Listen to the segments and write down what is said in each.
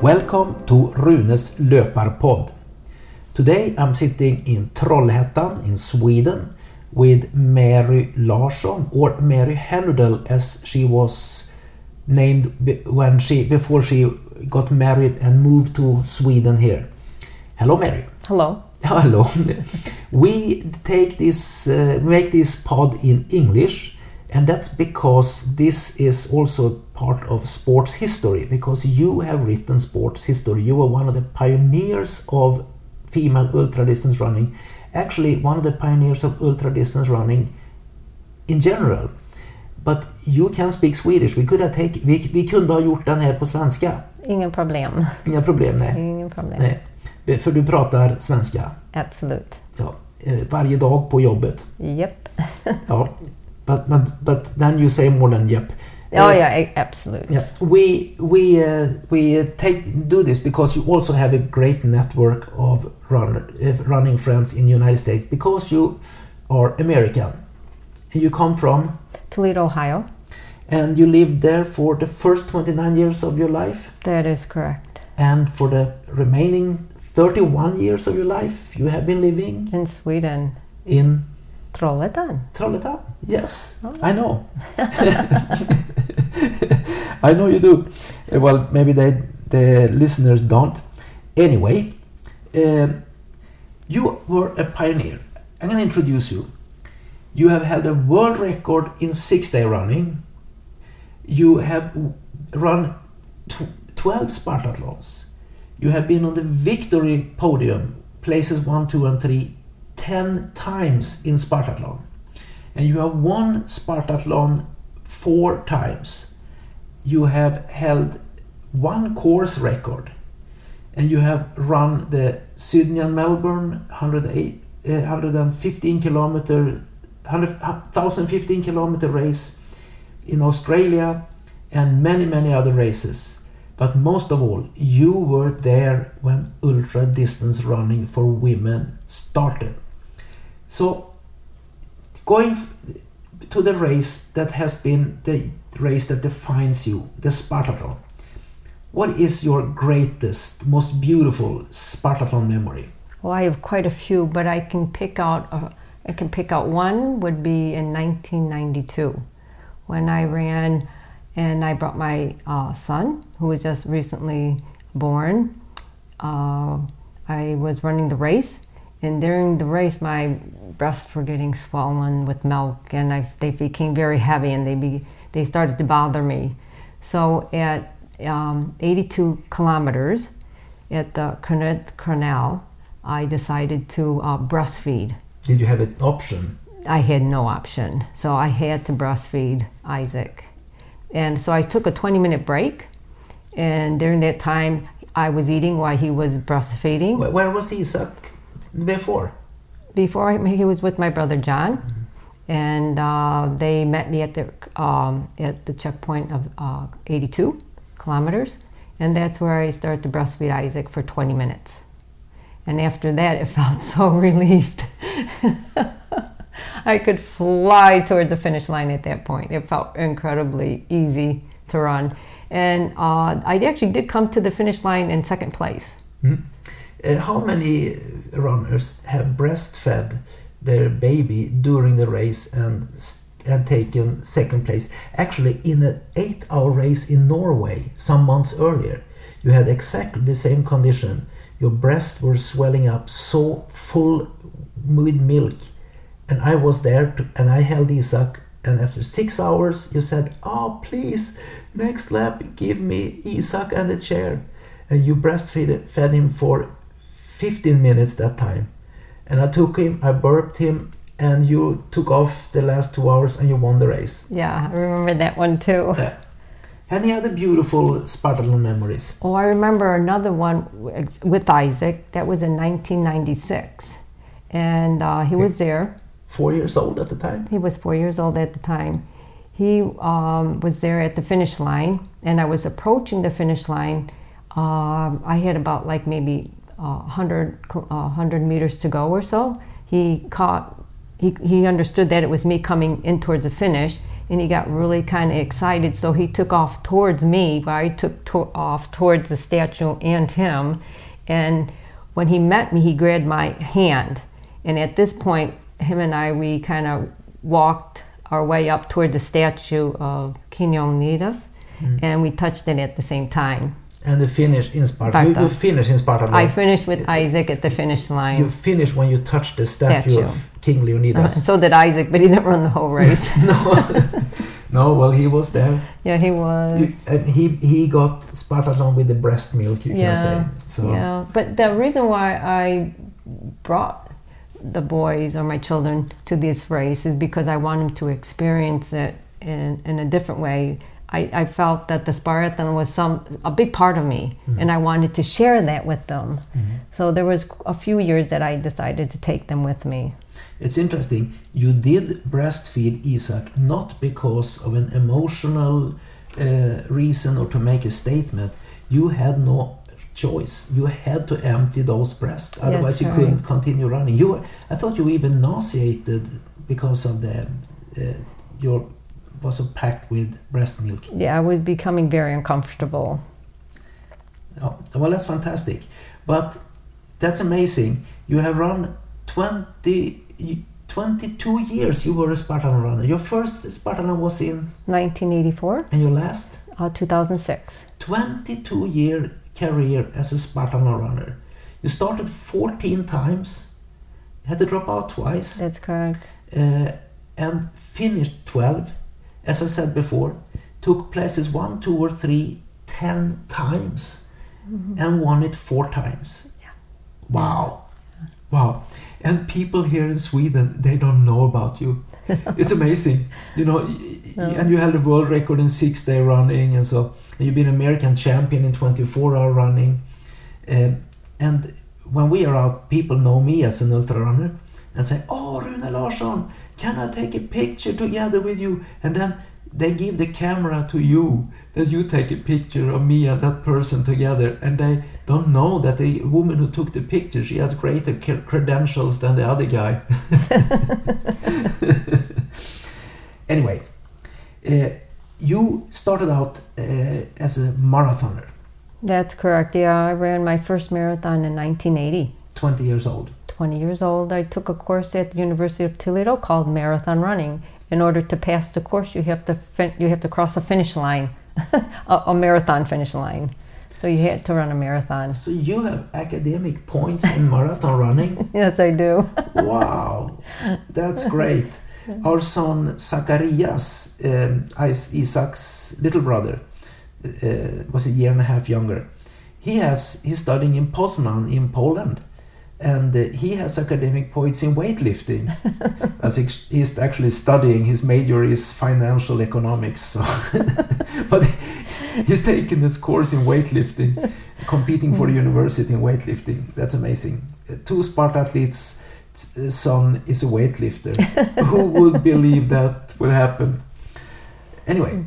Welcome to Runes löparpodd. Today I'm sitting in Trollhättan in Sweden with Mary Larsson or Mary Hanudel as she was named when she before she got married and moved to Sweden here. Hello Mary. Hello. Hello. we take this uh, make this pod in English and that's because this is also part of sports history because you have written sports history. You were one of the pioneers of female ultra distance running. Actually, one of the pioneers of ultra distance running in general. But you can speak Swedish. We could have take, vi, vi kunde ha gjort den här på svenska. Ingen problem. Inga problem, nej. Ingen problem. nej. För du pratar svenska? Absolut. Ja, eh, varje dag på jobbet? Yep. ja, but, but, but then you say more than yep. Oh uh, yeah, absolutely. Yeah, we we uh, we take do this because you also have a great network of uh, running friends in the United States because you are American. You come from Toledo, Ohio. And you lived there for the first 29 years of your life? That is correct. And for the remaining 31 years of your life, you have been living? In Sweden. In? Trollhättan. Trollhättan, yes. Oh. I know. I know you do. Uh, well, maybe they, the listeners don't. Anyway, uh, you were a pioneer. I'm going to introduce you. You have held a world record in six day running. You have run 12 Spartathlons. You have been on the victory podium, places 1, 2, and 3, 10 times in Spartathlon. And you have won Spartathlon four times. You have held one course record. And you have run the Sydney and Melbourne 108, uh, 115 kilometer 1015 kilometer race in Australia and many many other races but most of all you were there when ultra distance running for women started so going to the race that has been the race that defines you the Spartathlon what is your greatest most beautiful Spartathlon memory well I have quite a few but I can pick out a I can pick out one would be in 1992 when I ran and I brought my uh, son who was just recently born. Uh, I was running the race and during the race my breasts were getting swollen with milk and I, they became very heavy and they, be, they started to bother me. So at um, 82 kilometers at the Cornell, I decided to uh, breastfeed did you have an option? I had no option. So I had to breastfeed Isaac. And so I took a 20 minute break. And during that time, I was eating while he was breastfeeding. Where was Isaac before? Before he was with my brother John. Mm-hmm. And uh, they met me at the, um, at the checkpoint of uh, 82 kilometers. And that's where I started to breastfeed Isaac for 20 minutes. And after that, it felt so relieved. I could fly toward the finish line at that point. It felt incredibly easy to run. And uh, I actually did come to the finish line in second place. Mm. Uh, how many runners have breastfed their baby during the race and, and taken second place? Actually, in an eight hour race in Norway some months earlier, you had exactly the same condition your breasts were swelling up so full with milk. And I was there to, and I held Isaac. And after six hours, you said, Oh, please, next lap, give me Isaac and a chair. And you breastfed fed him for 15 minutes that time. And I took him, I burped him, and you took off the last two hours and you won the race. Yeah, I remember that one too. Yeah. Any other beautiful Spartan memories? Oh, I remember another one with Isaac. That was in 1996. And uh, he was there. Four years old at the time? He was four years old at the time. He um, was there at the finish line, and I was approaching the finish line. Uh, I had about like maybe uh, 100, 100 meters to go or so. He caught, he, he understood that it was me coming in towards the finish and he got really kind of excited. So he took off towards me, while I took to- off towards the statue and him. And when he met me, he grabbed my hand. And at this point, him and I, we kind of walked our way up toward the statue of King Leonidas, and we touched it at the same time. And the finish in Sparta. You, Sparta. you finish in Sparta. I right? finished with Isaac at the finish line. You finish when you touch the statue, Statue. of King Uh, Leonidas. so did Isaac, but he didn't run the whole race. no, no. Well, he was there. yeah, he was. You, and he he got Spartathlon with the breast milk. You Yeah, can say. So Yeah, but the reason why I brought the boys or my children to this race is because I want them to experience it in, in a different way. I, I felt that the Spartan was some a big part of me, and I wanted to share that with them. So there was a few years that I decided to take them with me. it's interesting. You did breastfeed Isaac not because of an emotional uh, reason or to make a statement. You had no choice. You had to empty those breasts. Otherwise, you right. couldn't continue running. You, were, I thought you were even nauseated because of the uh, your was packed with breast milk. Yeah, I was becoming very uncomfortable. Oh, well, that's fantastic. But that's amazing. You have run 20, 22 years you were a Spartan runner. Your first Spartan was in, 1984, and your last? uh, 2006. 22 year career as a Spartan runner. You started 14 times, had to drop out twice, That's correct. uh, and finished 12. As I said before, took places 1, 2, or 3 10 times and won it four times. Yeah. Wow. Wow. And people here in Sweden, they don't know about you. it's amazing. You know, y- y- No. and you held a world record in six day running, and so and you've been American champion in 24 hour running. Um, and when we are out, people know me as an ultra runner and say, Oh, Rune Larsson, can I take a picture together with you? And then they give the camera to you, that you take a picture of me and that person together, and they don't know that the woman who took the picture, she has greater credentials than the other guy. anyway, uh, you started out uh, as a marathoner, That's correct. Yeah, I ran my first marathon in 1980. 20 years old. 20 years old. I took a course at the University of Toledo called marathon running. In order to pass the course, you have to fin- you have to cross a finish line, a, a marathon finish line. So you had to run a marathon. So you have academic points in marathon running. Yes, I do. Wow, that's great. Our son Zacharias, um, Isaac's little brother, uh, was a year and a half younger. He has he's studying in Poznan in Poland, and uh, he has academic points in weightlifting. As he's actually studying, his major is financial economics. So, but he's taking this course in weightlifting, competing for the university in weightlifting. That's amazing. Uh, two Sparta athletes son is a weightlifter. Who would believe that would happen? Anyway,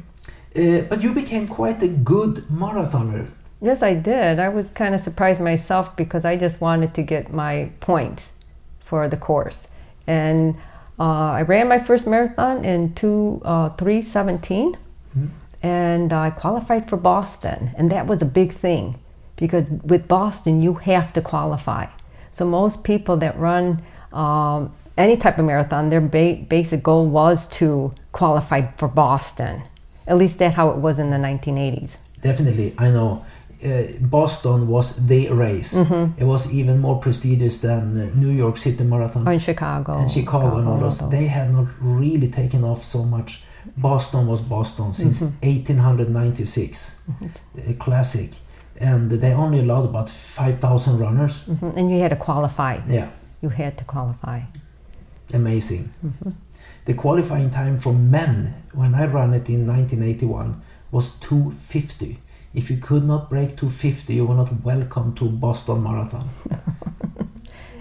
uh, but you became quite a good marathoner. Yes, I did. I was kind of surprised myself because I just wanted to get my points for the course. And uh, I ran my first marathon in two, uh, 317 Mhm. and I qualified for Boston. And that was a big thing because with Boston, you have to qualify. So most people that run um, any type of marathon, their ba- basic goal was to qualify for Boston. At least that's how it was in the 1980s. Definitely, I know. Uh, Boston was the race. It was even more prestigious than uh, New York City Marathon Or in Chicago. and Chicago and all those. They had not really taken off so much. Boston was Boston since Mhm. 1896, a classic, and they only allowed about 5,000 runners. Mhm, And you had to qualify. Yeah, You had to qualify. amazing. Mm-hmm. The qualifying time for men when I ran it in 1981 was 250. If you could not break 250, you were not welcome to Boston Marathon.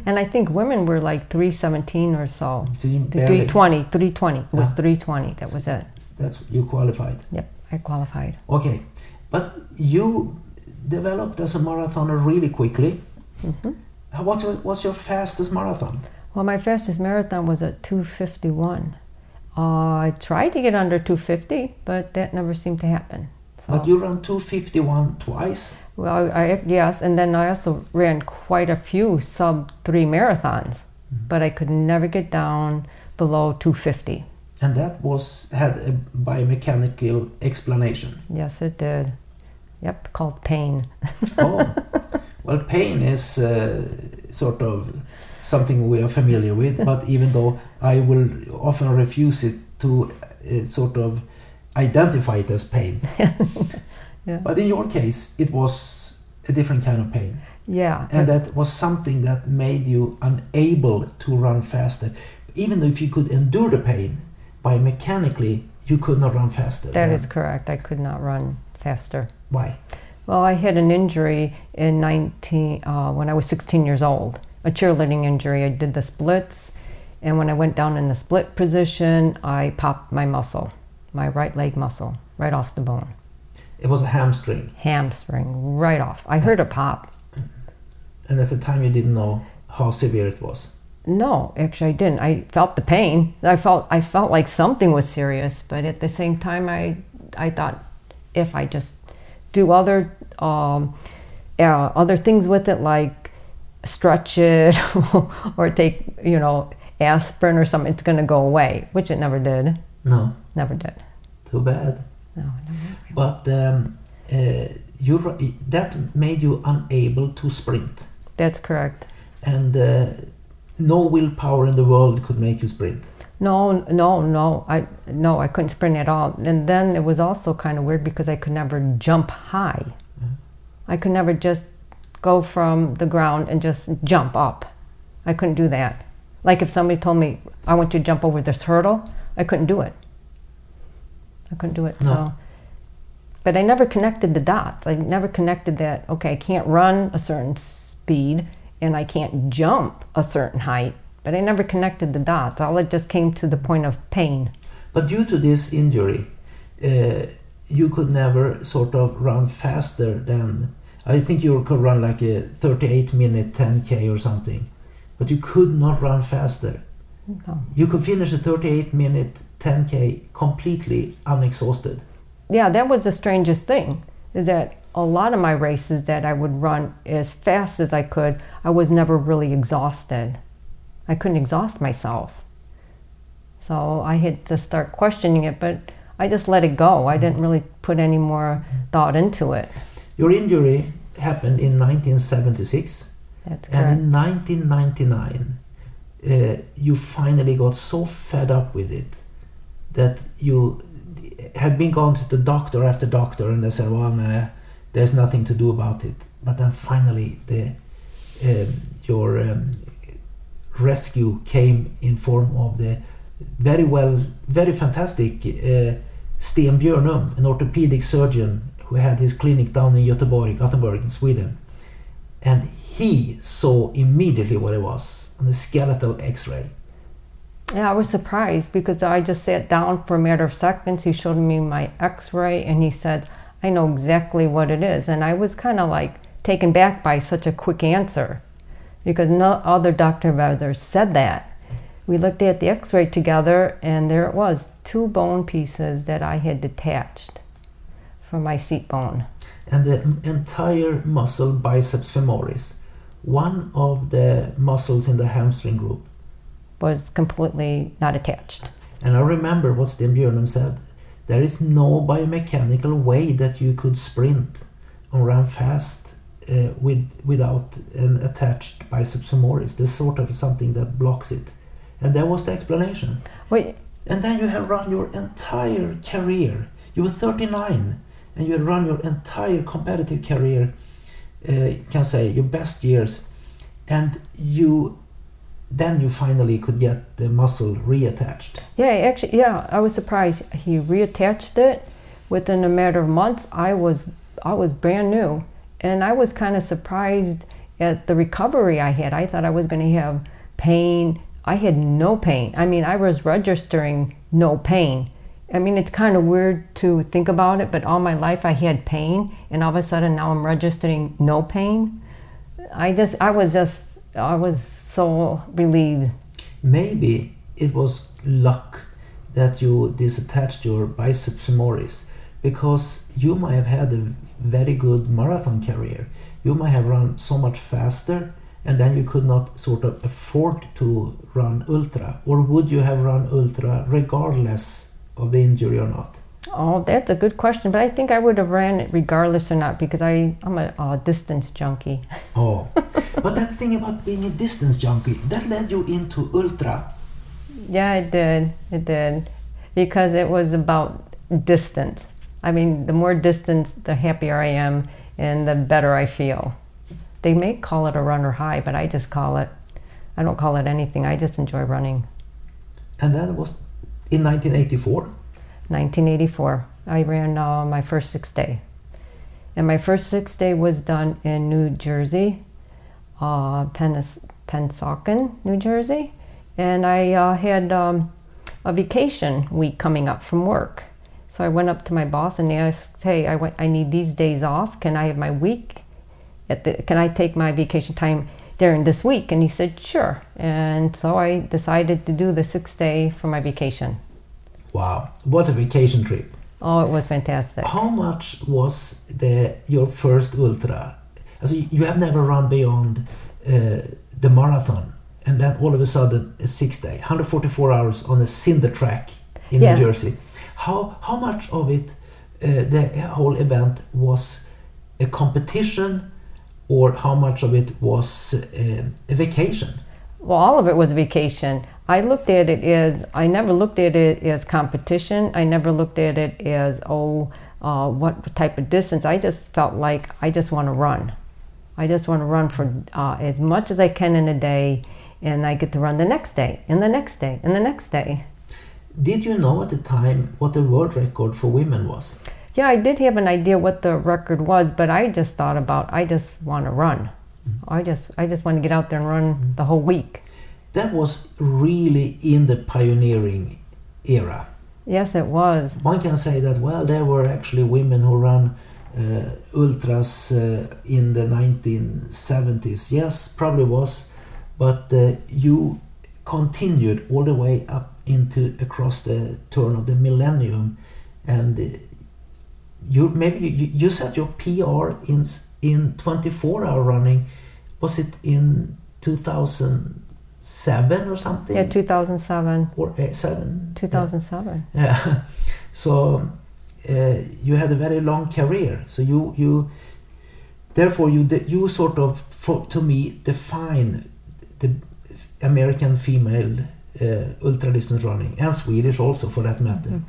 And I think women were like 317 or so. Barely, 320, 320. It was Yeah. 320. That was it. that's you qualified. Yep, I qualified. Okay, but you developed as a marathoner really quickly. hmm What was your fastest marathon? Well, my fastest marathon was at 251. Uh, I tried to get under 250, but that never seemed to happen. But you ran 251 twice. well, I, yes, and then I also ran quite a few sub three marathons, but I could never get down below 250. And that was had a biomechanical explanation. Yes, it did. Yep, called pain. Oh, well, pain is uh, sort of something we are familiar with, but even though I will often refuse it to uh, sort of identify it as pain. Yeah. But in your case, it was a different kind of pain. Yeah, And that was something that made you unable to run faster. Even if you could endure the pain, by mechanically, you could not run faster. that is correct. I could not run faster. Why? Well, I had an injury in 19 uh, when I was 16 years old, a cheerleading injury. I did the splits, and when I went down in the split position, I popped my muscle, my right leg muscle, right off the bone, It was a hamstring. hamstring, right off. I heard a pop. And at the time, you didn't know how severe it was. No, actually, I didn't. I felt the pain. I felt I felt like something was serious, but at the same time, I I thought if I just do other um, uh, other things with it, like stretch it or take you know aspirin or something, it's going to go away, which it never did. No, Never did. too bad. No, never. But um, uh, you that made you unable to sprint, That's correct. and uh, no willpower in the world could make you sprint. No, no, no. I no, I couldn't sprint at all. And then it was also kind of weird because I could never jump high. I could never just go from the ground and just jump up. I couldn't do that. Like if somebody told me, "I want you to jump over this hurdle," I couldn't do it. I couldn't do it. No. So, but I never connected the dots. I never connected that. Okay, I can't run a certain speed and I can't jump a certain height. But I never connected the dots. All it just came to the point of pain. But due to this injury, uh, you could never sort of run faster than. I think you could run like a 38 minute 10k or something, but you could not run faster. No. You could finish a 38 minute 10k completely unexhausted. Yeah, that was the strangest thing. Is that a lot of my races that I would run as fast as I could, I was never really exhausted. I couldn't exhaust myself. So I had to start questioning it, but I just let it go. I didn't really put any more thought into it. Your injury happened in 1976, That's and in 1999, uh, you finally got so fed up with it that you had been gone to the doctor after doctor, and they said, "Well, nah, there's nothing to do about it." But then finally, the um, your um, rescue came in form of the very well, very fantastic uh, Sten Björnum, an orthopedic surgeon who had his clinic down in Göteborg, Gothenburg, in Sweden. And he saw immediately what it was on the skeletal x-ray. Yeah, I was surprised because I just sat down for a matter of seconds. He showed me my x ray and he said, I know exactly what it is. And I was kind of like taken back by such a quick answer because no other doctor have ever said that. We looked at the x ray together and there it was two bone pieces that I had detached from my seat bone. And the entire muscle biceps femoris, one of the muscles in the hamstring group. Was completely not attached. And I remember what Sten Björnum said. There is no biomechanical way that you could sprint or run fast uh, with without an attached biceps femoris. This sort of something that blocks it. And that was the explanation. Wait, And then you have run your entire career. You were 39 and you had run your entire competitive career, uh, can say your best years, and you then you finally could get the muscle reattached. Yeah, actually, yeah, I was surprised. He reattached it within a matter of months. I was, I was brand new, and I was kind of surprised at the recovery I had. I thought I was going to have pain. I had no pain. I mean, I was registering no pain. I mean, it's kind of weird to think about it, but all my life I had pain, and all of a sudden now I'm registering no pain. I just, I was just, I was so relieved. Maybe it was luck that you disattached your biceps femoris because you might have had a very good marathon career. You might have run so much faster and then you could not sort of afford to run ultra. Or would you have run ultra regardless of the injury or not? Oh, that's a good question, but I think I would have ran it regardless or not because I, I'm a, a distance junkie. Oh, but that thing about being a distance junkie, that led you into ultra. Yeah, it did. It did. Because it was about distance. I mean, the more distance, the happier I am and the better I feel. They may call it a runner high, but I just call it, I don't call it anything. I just enjoy running. And that was in 1984. 1984. I ran uh, my first six day. And my first six day was done in New Jersey, uh, Pennis- New Jersey. And I uh, had um, a vacation week coming up from work. So I went up to my boss and asked, hey, I, went, I need these days off. Can I have my week? The, can I take my vacation time during this week? And he said, sure. And so I decided to do the six day for my vacation. Wow, what a vacation trip! Oh, it was fantastic. How much was the your first ultra? Also, you have never run beyond uh, the marathon, and then all of a sudden a six day, 144 hours on a cinder track in Yeah. New Jersey. How how much of it, uh, the whole event was a competition, or how much of it was uh, a vacation? Well, all of it was vacation. I looked at it as I never looked at it as competition. I never looked at it as oh, uh, what type of distance. I just felt like I just want to run. I just want to run for uh, as much as I can in a day, and I get to run the next day, and the next day, and the next day. Did you know at the time what the world record for women was? Yeah, I did have an idea what the record was, but I just thought about I just want to run. I just I just want to get out there and run the whole week. That was really in the pioneering era. Yes, it was. One can say that, well, there were actually women who ran uh, ultras uh, in the 1970s. Yes, probably was. But uh, you continued all the way up into across the turn of the millennium. And uh, you maybe you, you set your PR in in 24 hour running. Was it in 2007 or something? Yeah, 2007. or uh, seven? 2007. Yeah. So uh, you had a very long career. So you you therefore you you sort of for, to me define the American female uh, ultra distance running and Swedish also for that matter. Mm.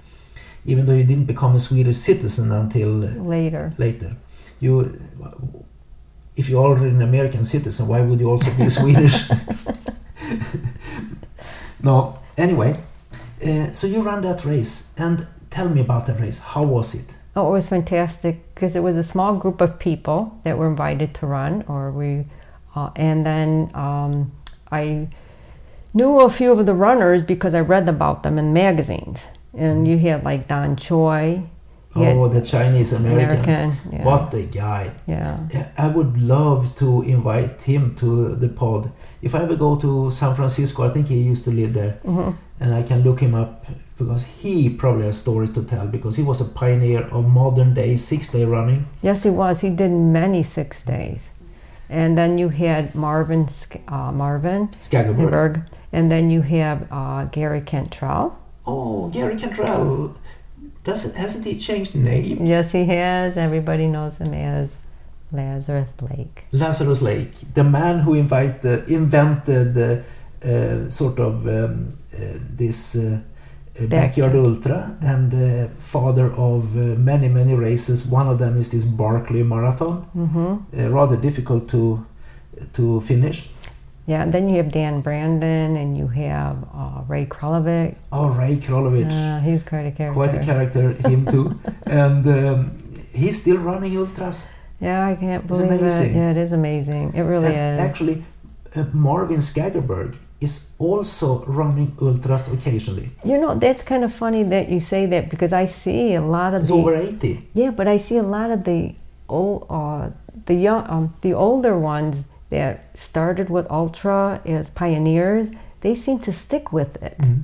Even though you didn't become a Swedish citizen until Later. later, you if you're already an American citizen, why would you also be Swedish? no. Anyway, uh, so you ran that race, and tell me about that race. How was it? Oh, it was fantastic because it was a small group of people that were invited to run, or we, uh, and then um, I knew a few of the runners because I read about them in magazines. And you had like Don Choi, Oh, the Chinese American. American, yeah, What a guy! yeah. I would love to invite him to the pod. If I ever go to San Francisco, I think he used to live there, hmm and I can look him up because he probably has stories to tell because he was a pioneer of modern day six day running. Yes, he was. He did many six days, and then you had Marvin uh, Marvin Skagerberg. Berg, and then you have uh, Gary Cantrell. Oh, Gary Cantrell. Doesn't hasn't he changed names? Yes, he has. Everybody knows him as Lazarus Lake. Lazarus Lake, the man who invited, invented uh, uh, sort of um, uh, this uh, uh, backyard ultra and uh, father of uh, many many races. One of them is this Barkley Marathon, hmm uh, rather difficult to to finish. Yeah, and then you have Dan Brannen, and you have uh, Ray Krolewicz. Oh, Ray Krolewicz, Uh, he's quite a character. quite a character, him too, and um, he's still running ultras. Yeah, I can't It's believe it. amazing. Yeah, it is amazing. It really And is. Actually, uh, Marvin Skagerberg is also running ultras occasionally. You know, that's kind of funny that you say that because I see a lot of He's the over 80. yeah, but I see a lot of the old, uh, the young, um, the older ones that started with ultra as pioneers. They seem to stick with it. Mm-hmm.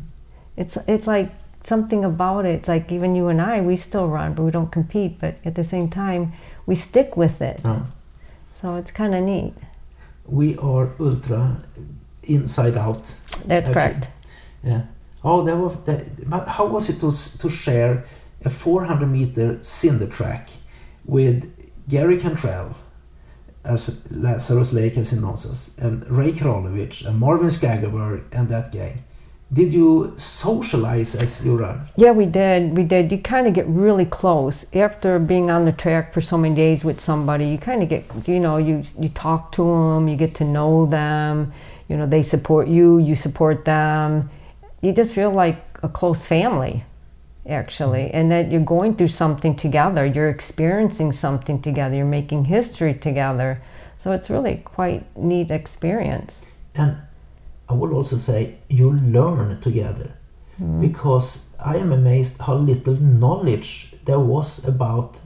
It's it's like something about it. It's like even you and I, we still run, but we don't compete. But at the same time, we stick with it. No. So it's kind of neat. We are ultra inside out. That's Actually. correct. Yeah. Oh, that was that, but how was it to to share a 400 meter cinder track with Gary Cantrell as Lazarus Lake and Helsinosis and Ray Krolewicz and Marvin Skagerberg and that gang? Did you socialize as you run? Yeah, we did. We did. You kind of get really close after being on the track for so many days with somebody. You kind of get, you know, you you talk to them, you get to know them. You know, they support you, you support them. You just feel like a close family, actually, and that you're going through something together. You're experiencing something together. You're making history together. So it's really quite neat experience. And I would also say you learn together because I am amazed how little knowledge there was about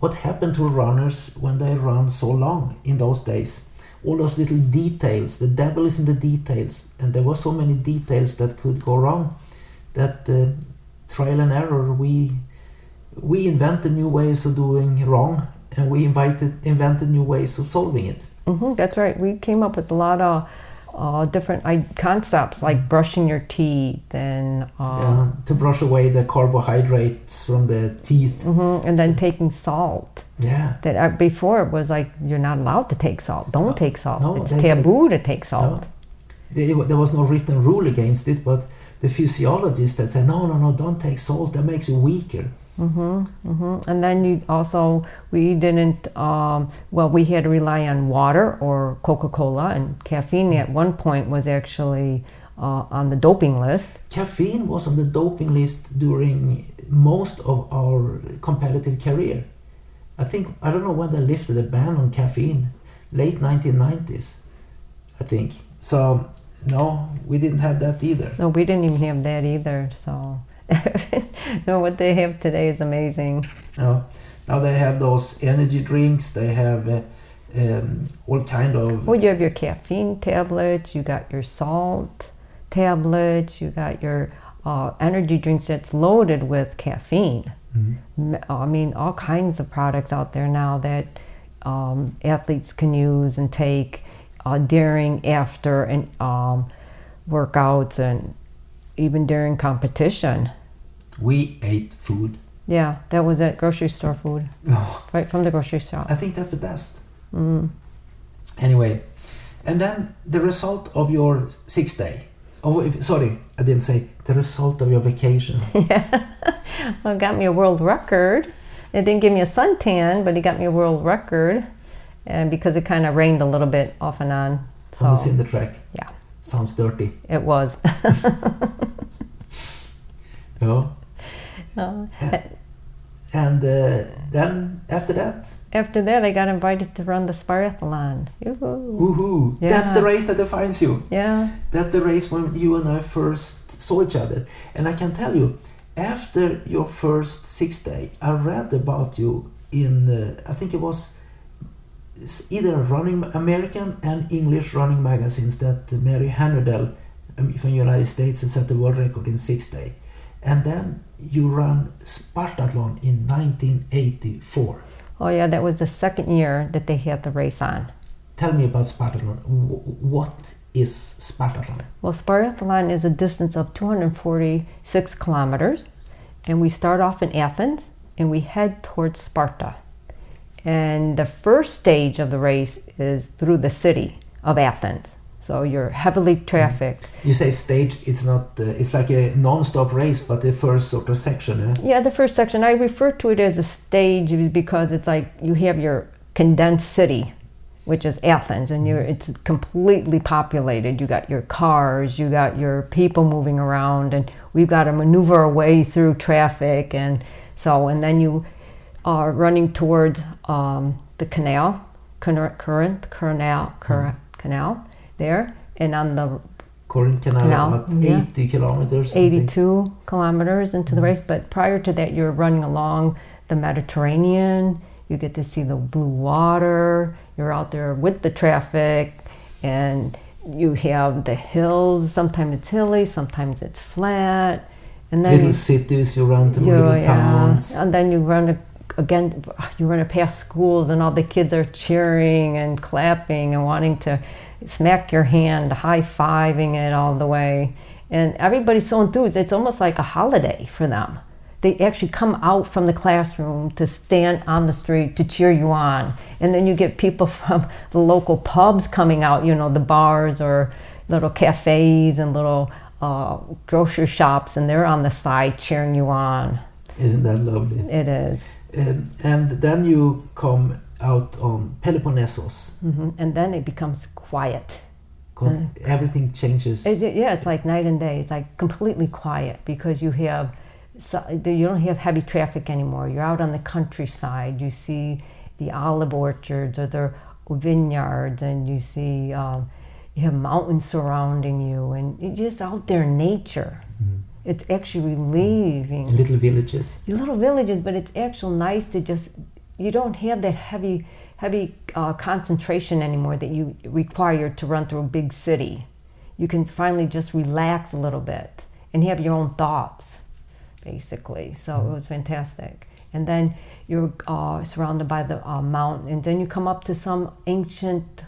what happened to runners when they run so long in those days. All those little details, the devil is in the details, and there were so many details that could go wrong that uh, trial and error we we invented new ways of doing wrong and we invited invented new ways of solving it. hmm that's right. We came up with a lot of uh, different I- concepts like brushing your teeth and uh, Yeah, to brush away the carbohydrates from the teeth. mhm, and then taking salt. Yeah. That uh, before it was like you're not allowed to take salt. Don't No, take salt. no, it's taboo to take salt. No. There, there was no written rule against it, but the physiologists that said, no, no, no, don't take salt, that makes you weaker. Mm-hmm, mm-hmm. And then you also we didn't um, well we had to rely on water or Coca Cola and caffeine at one point was actually uh, on the doping list. Caffeine was on the doping list during most of our competitive career. I think, I don't know when they lifted the ban on caffeine, late 1990s, I think. So, no, we didn't have that either. No, we didn't even have that either. So, no, what they have today is amazing. No. Now they have those energy drinks, they have uh, um, all kind of... Well, you have your caffeine tablets, you got your salt tablets, you got your uh, energy drinks that's loaded with caffeine. Mhm. M- I mean, all kinds of products out there now that um, athletes can use and take uh, during, after, and um, workouts, and even during competition. We ate food. Yeah, that was at grocery store food, Oh, right from the grocery store. I think that's the best. Mm. Anyway, and then the result of your sixth day. Oh, if, sorry, I didn't say the result of your vacation. Yeah, well, it got me a world record. It didn't give me a suntan, but it got me a world record, and because it kind of rained a little bit off and on. on the So cinder track. yeah. Sounds dirty. it was. Yeah. Uh, And uh, then after that, After that, I got invited to run the Spartathlon. Yoo-hoo. woohoo! That's the race that defines you. Yeah. That's the race when you and I first saw each other. And I can tell you, after your first six day, I read about you in, uh, I think it was either running American and English running magazines that Mary Hanudel um, from United States has set the world record in six day. And then you ran Spartathlon in 1984. Oh, yeah, that was the second year that they had the race on. Tell me about Spartathlon. W- what is Spartathlon? Well, Spartathlon is a distance of 246 kilometers, and we start off in Athens and we head towards Sparta. And the first stage of the race is through the city of Athens. So you're heavily trafficked. You say stage, it's not, uh, it's like a non-stop race, but the first sort of section, eh? Yeah, the first section, I refer to it as a stage because it's like you have your condensed city, which is Athens, and you're, it's completely populated. You got your cars, you got your people moving around, and we've got to maneuver our way through traffic. And so, and then you are running towards um, the canal, current, canal, Cor- canal there, and on the Corinth Canal, Canal, about yeah. 80 kilometers. something. 82 kilometers into the race, but prior to that, you're running along the Mediterranean. You get to see the blue water. You're out there with the traffic, and you have the hills. Sometimes it's hilly, sometimes it's flat. And little cities, you run through you- little yeah. towns. And then you run a, again, you run past schools, and all the kids are cheering and clapping and wanting to smack your hand, high fiving it all the way. And everybody's so enthused. It's almost like a holiday for them. They actually come out from the classroom to stand on the street to cheer you on. And then you get people from the local pubs coming out, you know, the bars or little cafes and little uh, grocery shops, and they're on the side cheering you on. Isn't that lovely? It is. Um, and then you come out on Peloponnesos. hmm And then it becomes quiet. Mm. Everything changes. It- yeah, it's like night and day. It's like completely quiet because you have so, you don't have heavy traffic anymore. You're out on the countryside. You see the olive orchards or the vineyards, and you see um, you have mountains surrounding you, and you're just out there in nature. Mm. It's actually relieving. Little villages. little villages, but it's actually nice to just you don't have that heavy heavy uh, concentration anymore that you require to run through a big city. You can finally just relax a little bit and have your own thoughts, basically. So it was fantastic. And then you're uh, surrounded by the uh, mountain, and then you come up to some ancient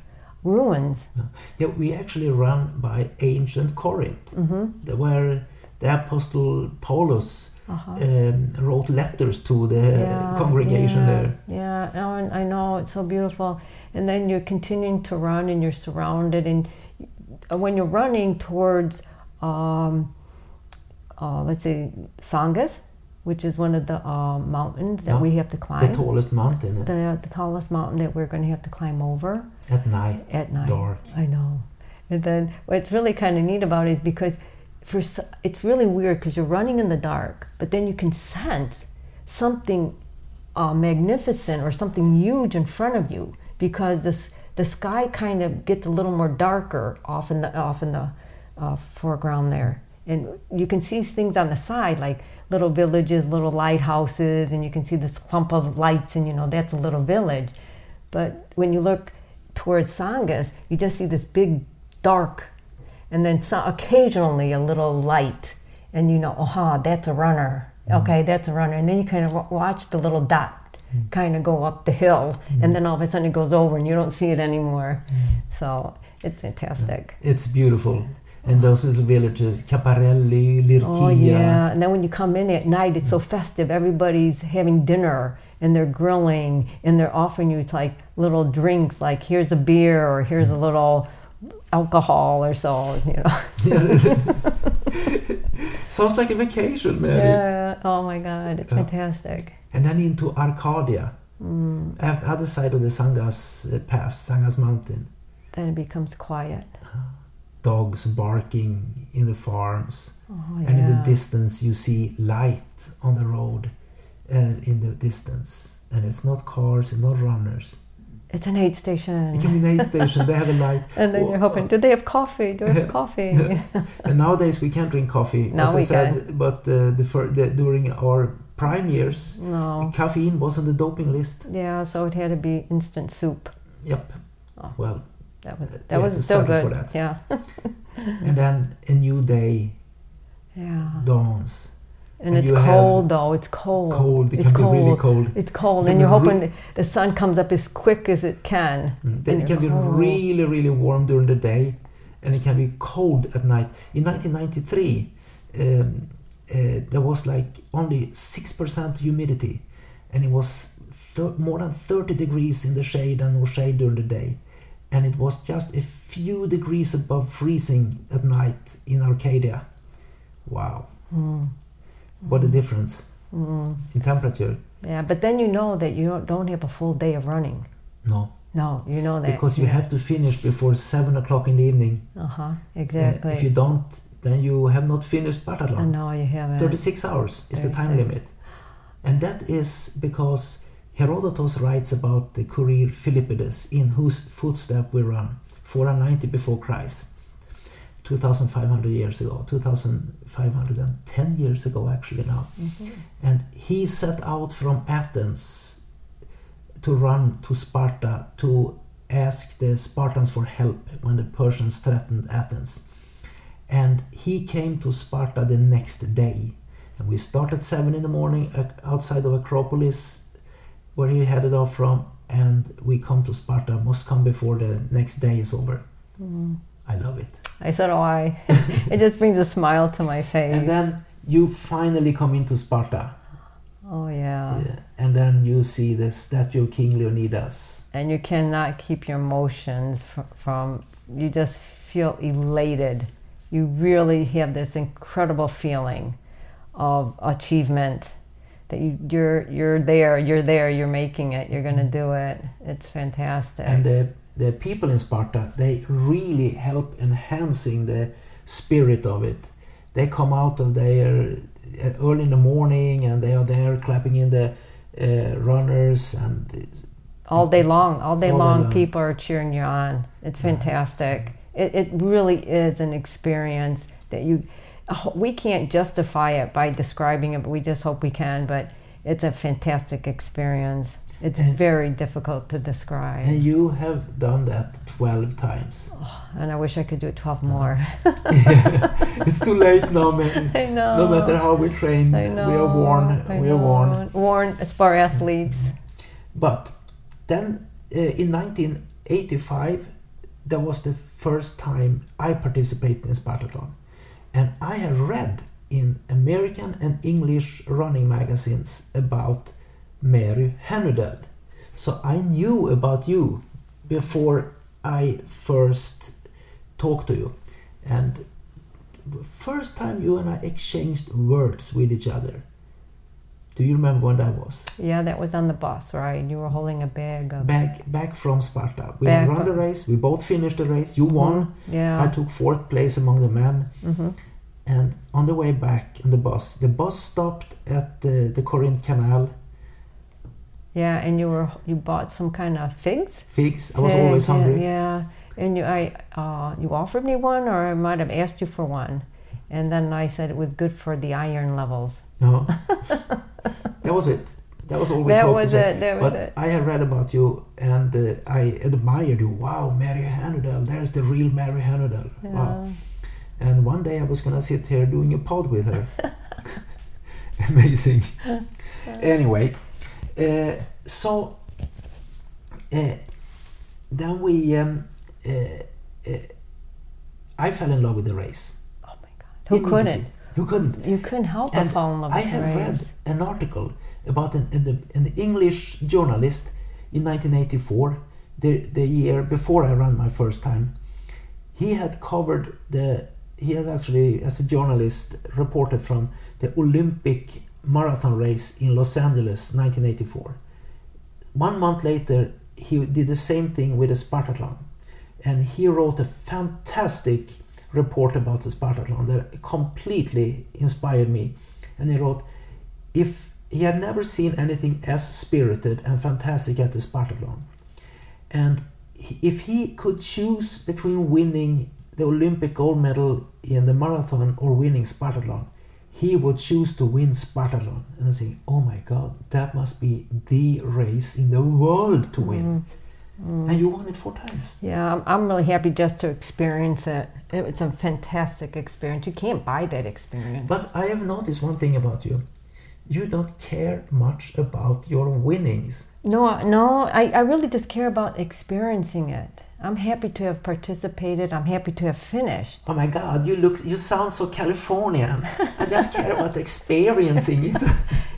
ruins. Yeah, we actually run by ancient Corinth, hmm the- where the Apostle Paulus Uh-huh. um, wrote letters to the congregation yeah, there. Yeah, and I know it's so beautiful. And then you're continuing to run, and you're surrounded. And when you're running towards, um, uh, let's say, Sangas, which is one of the uh, mountains that Yeah, we have to climb. The tallest mountain the, the tallest mountain that we're going to have to climb over at night, at night. dark. I know. And then what's really kind of neat about it is because for it's really weird because you're running in the dark, but then you can sense something uh, magnificent or something huge in front of you because this the sky kind of gets a little more darker off in the off in the uh, foreground there, and you can see things on the side like little villages, little lighthouses, and you can see this clump of lights, and you know that's a little village. But when you look towards Sangas, you just see this big dark, and then so, occasionally a little light, and you know, aha, that's a runner. Mm-hmm. Okay, that's a runner, and then you kind of watch the little dot mm-hmm. kind of go up the hill, mm-hmm. and then all of a sudden it goes over, and you don't see it anymore. So it's fantastic. It's beautiful. And those little villages, Caparelli, Lirkia. Oh yeah, and then when you come in at night, it's so festive. Everybody's having dinner and they're grilling and they're offering you like little drinks, like here's a beer or here's a little alcohol or so. You know. Sounds like a vacation, Mary. Yeah. Oh my God, it's Yeah. fantastic. And then into Arcadia, Mm. at the other side of the Sangas uh, Pass, Sangas Mountain. Then it becomes quiet. Dogs barking in the farms. Oh And in the distance, you see light on the road uh, in the distance. And it's not cars and not runners. It's an aid station. It can be an aid station, they have a light. And then you're hoping, do they have coffee? Do they have coffee? And nowadays we can't drink coffee, No, as I we said, but uh, the, fir- the, during our prime years, No. caffeine was on the doping list. Yeah, so it had to be instant soup. Yep. Oh. Well, That was that had was still good. for that. Yeah. and then a new day Yeah. dawns. And, And it's cold though. It's cold. Cold, it It's can be really cold. It's cold, and you're be re- hoping the sun comes up as quick as it can. Mm. Then And it can be oh. really, really warm during the day, and it can be cold at night. In 1993, um, uh, there was like only 6% humidity, and it was thir- more than 30 degrees in the shade and no shade during the day. And it was just a few degrees above freezing at night in Arcadia. Wow, Mm. What a difference Mm. in temperature. Yeah, but then you know that you don't, have a full day of running. No, No, you know that because you yeah. have to finish before 7 o'clock in the evening. Uh huh. Uh, Exactly. if you don't, then you have not finished I Batalon. know you haven't. 36 hours is the time limit. And that is because Herodotus writes about the courier Philippides, in whose footstep we run, 490 before Christ, 2,500 years ago, 2,510 years ago actually now. Mhm. And he set out from Athens to run to Sparta to ask the Spartans for help when the Persians threatened Athens. And he came to Sparta the next day. And we start at 7 in the morning outside of Acropolis, where he headed off from, and we come to Sparta, must come before the next day is over. Mm. I love it. I said, "Oh, I." it just brings a smile to my face. And then you finally come into Sparta. oh yeah. Yeah. And then you see the statue of King Leonidas. and you cannot keep your emotions fr- from you just feel elated you really have this incredible feeling of achievement that you, you're you're there you're there you're making it you're going to mm. do it it's fantastic And the, the people in Sparta, they really help enhancing the spirit of it. They come out of there uh, early in the morning and they are there clapping in the uh, runners and all day long all day All long long. people are cheering you on it's Yeah. fantastic it, it really is an experience that you we can't justify it by describing it but we just hope we can but it's a fantastic experience it's And- very difficult to describe and you have done that 12 times. and i wish i could do it 12 more it's too late now, man. i know No matter how we train, we are worn. I we are worn. know. worn as bar athletes But then uh, in 1985, that was the first time I participated in Spartathlon. And I have read in American and English running magazines about Mary Hanudel. So I knew about you before I first talked to you. And first time you and I exchanged words with each other. Do you remember when that was? yeah that was on the bus right you were holding a bag of back back from Sparta. We Back run the race. We both finished the race. You won. Mhm. yeah I took fourth place among the men. hmm And on the way back on the bus, the bus stopped at the, the Corinth Canal. Yeah, and you were you bought some kind of figs. Figs. I was Figs, always yeah, hungry. Yeah, and you I uh, you offered me one, or I might have asked you for one, and then I said it was good for the iron levels. No. that was it. That was all we That talked was it. That was But it. I had read about you and uh, I admired you. Wow, Mary Hanudel. There's the real Mary Hanudel. Yeah. Wow. And one day I was gonna sit here doing a pod with her. Amazing. Anyway, so uh, then we, um, uh, uh, I fell in love with the race. Oh my God! Who couldn't? You couldn't. You couldn't help but fall in love I with the race. I had read an article about an, an, an English journalist in 1984, the, the year before I ran my first time. He had covered the, he had actually, as a journalist, reported from the Olympic marathon race in Los Angeles 1984. One month later, he did the same thing with the Spartathlon. And he wrote a fantastic report about the Spartathlon that completely inspired me. And he wrote, if he had never seen anything as spirited and fantastic at the Spartathlon, and if he could choose between winning the Olympic gold medal in the marathon or winning Spartathlon, he would choose to win Spartathlon. And I think, oh my God, that must be the race in the world to win. Mm-hmm. Mm-hmm. And you won it four times. Yeah, I'm, I'm really happy just to experience it. It was a fantastic experience. You can't buy that experience. But I have noticed one thing about you. You don't care much about your winnings. No, no, I, I really just care about experiencing it. I'm happy to have participated. I'm happy to have finished. Oh my God, you look, you sound so Californian. I just care about experiencing it.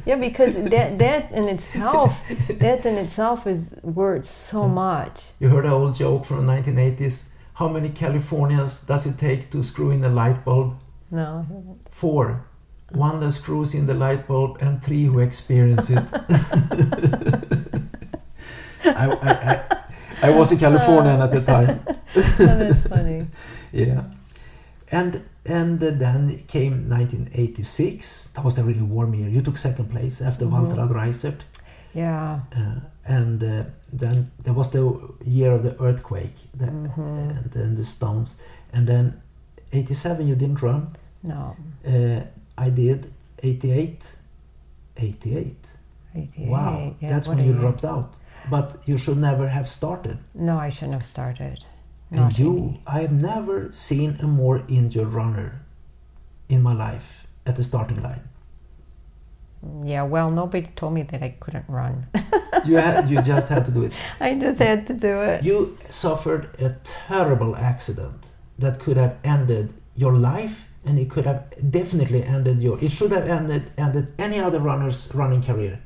Yeah, because that that in itself, that in itself is worth so much. You heard an old joke from the 1980s. How many Californians does it take to screw in a light bulb? No, Four. One that screws in the light bulb and three who experience it. I, I, I, I was in California at the time. that's funny. Yeah. And and then came 1986. That was a really warm year. You took second place after Mhm. Walter Adreisert. Yeah. Uh, and uh, then there was the year of the earthquake the, Mhm. and then the stones. And then 87 you didn't run. No. Uh, I did 88. 88. 88. Wow. Yeah, That's when you dropped out. But you should never have started. No, I shouldn't have started. And you, any. I have never seen a more injured runner in my life at the starting line. Yeah, well, nobody told me that I couldn't run. You had, you just had to do it. I just had to do it. You suffered a terrible accident that could have ended your life, and it could have definitely ended your. It should have ended ended any other runner's running career.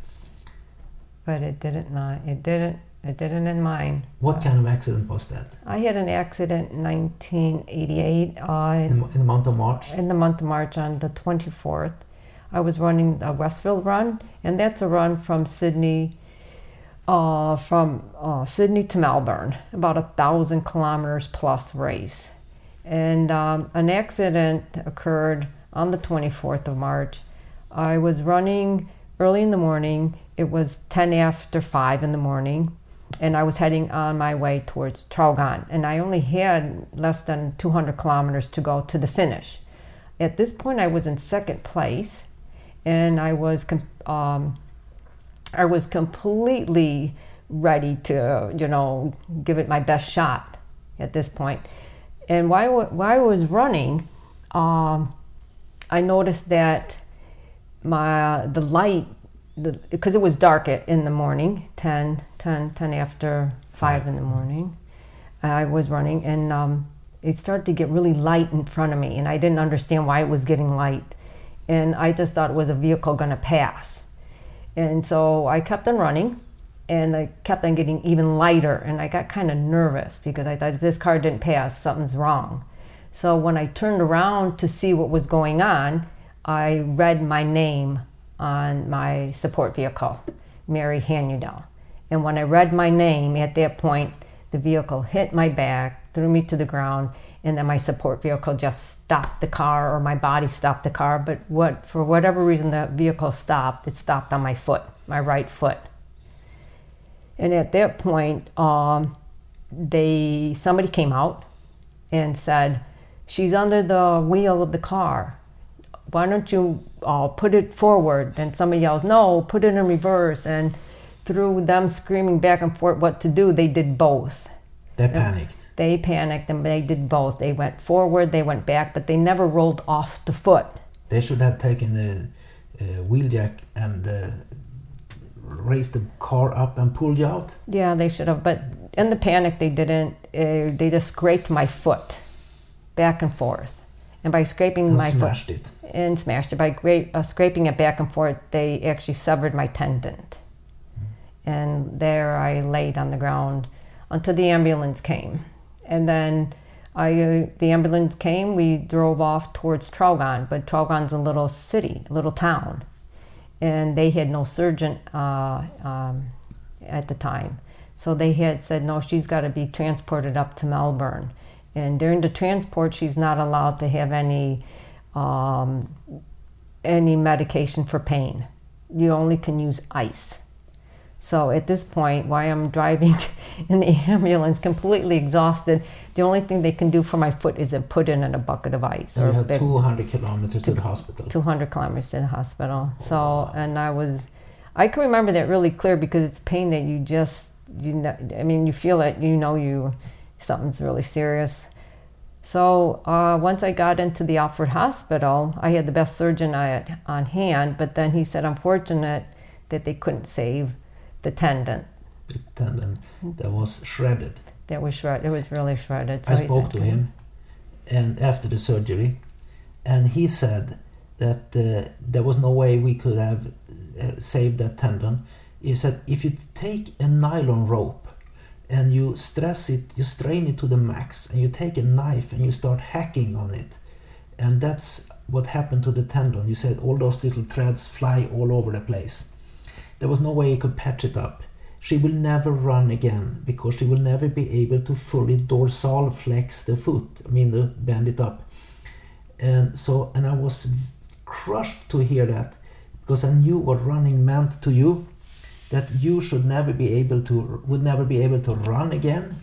But it didn't not. It didn't. It didn't in mine. What kind of accident was that? I had an accident in 1988 uh, In, in the month of March. in the month of March on the 24th. I was running a Westfield run, and that's a run from Sydney, uh, from uh, Sydney to Melbourne, about a thousand kilometers plus race. And um, an accident occurred on the 24th of March. I was running early in the morning. It was 10 after 5 in the morning, and I was heading on my way towards Traralgon. And I only had less than 200 kilometers to go to the finish. At this point, I was in second place, and I was um, I was completely ready to, you know, give it my best shot at this point. And while, while I was running, um, I noticed that my the light, because it was dark at, in the morning, 10, 10, 10 after 5 in the morning, I was running, and um, it started to get really light in front of me, and I didn't understand why it was getting light. And I just thought it was a vehicle going to pass. And so I kept on running and I kept on getting even lighter. And I got kind of nervous because I thought if this car didn't pass, something's wrong. So when I turned around to see what was going on, I read my name on my support vehicle, Mary Hanudel. And when I read my name at that point, the vehicle hit my back, threw me to the ground, and then my support vehicle just stopped the car or my body stopped the car. But what for whatever reason the vehicle stopped. It stopped on my foot my right foot. And at that point um, they somebody came out and said she's under the wheel of the car why don't you uh, put it forward and somebody yells no put it in reverse and through them screaming back and forth what to do they did both They panicked. they panicked and they did both. They went forward, they went back, but they never rolled off the foot. They should have taken the uh, wheel jack and uh, raised the car up and pulled you out. Yeah, they should have, but in the panic, they didn't. Uh, they just scraped my foot back and forth. And by scraping And my smashed foot it. and smashed it, by gra- uh, scraping it back and forth, they actually severed my tendon. And there I laid on the ground until the ambulance came. And then I, uh, the ambulance came, we drove off towards Traralgon, but Traralgon's a little city, a little town. And they had no surgeon uh, um, at the time. So they had said, no, she's got to be transported up to Melbourne. And during the transport, she's not allowed to have any, um, any medication for pain. You only can use ice. So at this point, while I'm driving in the ambulance, completely exhausted, the only thing they can do for my foot is to put it in a bucket of ice. And you had 200 kilometers to the hospital. 200 kilometers to the hospital. So, and I was, I can remember that really clear because it's pain that you just, you know, I mean, you feel it, you know, you, something's really serious. So uh, once I got into the Alfred Hospital, I had the best surgeon I had on hand, but then he said, unfortunate that they couldn't save the tendon. The tendon that was shredded. That was shredded. It was really shredded. I spoke said, to him, and after the surgery, and he said that uh, there was no way we could have uh, saved that tendon. He said if you take a nylon rope and you stress it, you strain it to the max, and you take a knife and you start hacking on it, and that's what happened to the tendon. You said all those little threads fly all over the place. There was no way you could patch it up. She will never run again because she will never be able to fully dorsal flex the foot. I mean, the bend it up. And so, and I was crushed to hear that because I knew what running meant to you. That you should never be able to, would never be able to run again.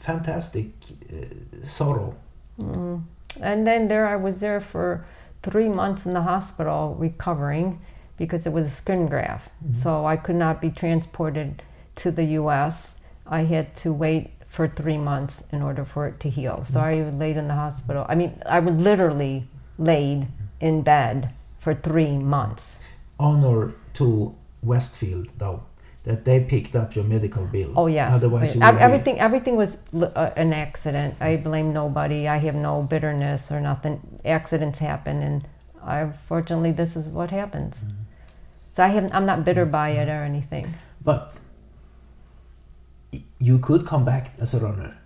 Fantastic uh, sorrow. Mm. And then there I was there for three months in the hospital recovering because it was a skin graft. Mhm. So I could not be transported to the US. I had to wait for three months in order for it to heal. So I laid in the hospital. I mean, I was literally laid in bed for three months. honor to Westfield, though, that they picked up your medical bill. Oh yes. Otherwise, you Ev- would be- everything everything was uh, an accident. I blame nobody. I have no bitterness or nothing. Accidents happen, and I fortunately this is what happens. Mm-hmm. So I have I'm not bitter by it or anything. But you could come back as a runner.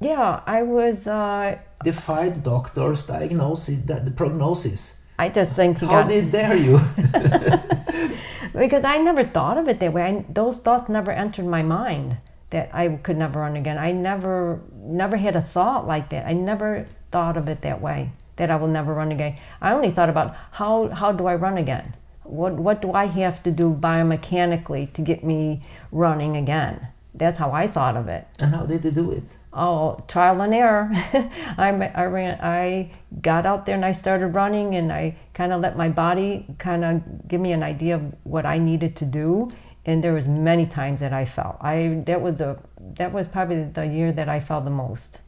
Yeah, I was. Uh, the doctor's diagnosis, the, the prognosis. I just think How got did dare you? because I never thought of it that way. I, those thoughts never entered my mind that I could never run again. I never never had a thought like that. I never thought of it that way that I will never run again. I only thought about how how do I run again? What what do I have to do biomechanically to get me running again? That's how I thought of it. and how did you do it? Oh, trial and error. I, I ran. I got out there and I started running, and I kind of let my body kind of give me an idea of what I needed to do. And there was many times that I fell. I that was the that was probably the year that I fell the most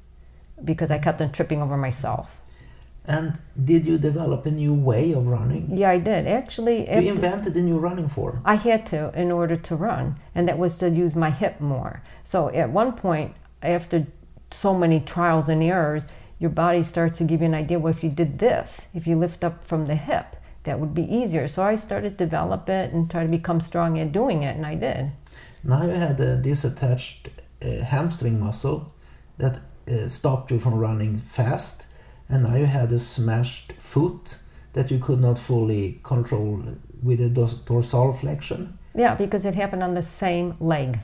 because I kept on tripping over myself. And did you develop a new way of running? Yeah, I did actually. You invented a new running form. I had to in order to run, and that was to use my hip more. So at one point, after so many trials and errors, your body starts to give you an idea. Well, if you did this, if you lift up from the hip, that would be easier. So I started to develop it and try to become strong at doing it, and I did. Now you had a disattached uh, hamstring muscle that uh, stopped you from running fast, and now you had a smashed foot that you could not fully control with a dorsal flexion. Yeah, because it happened on the same leg.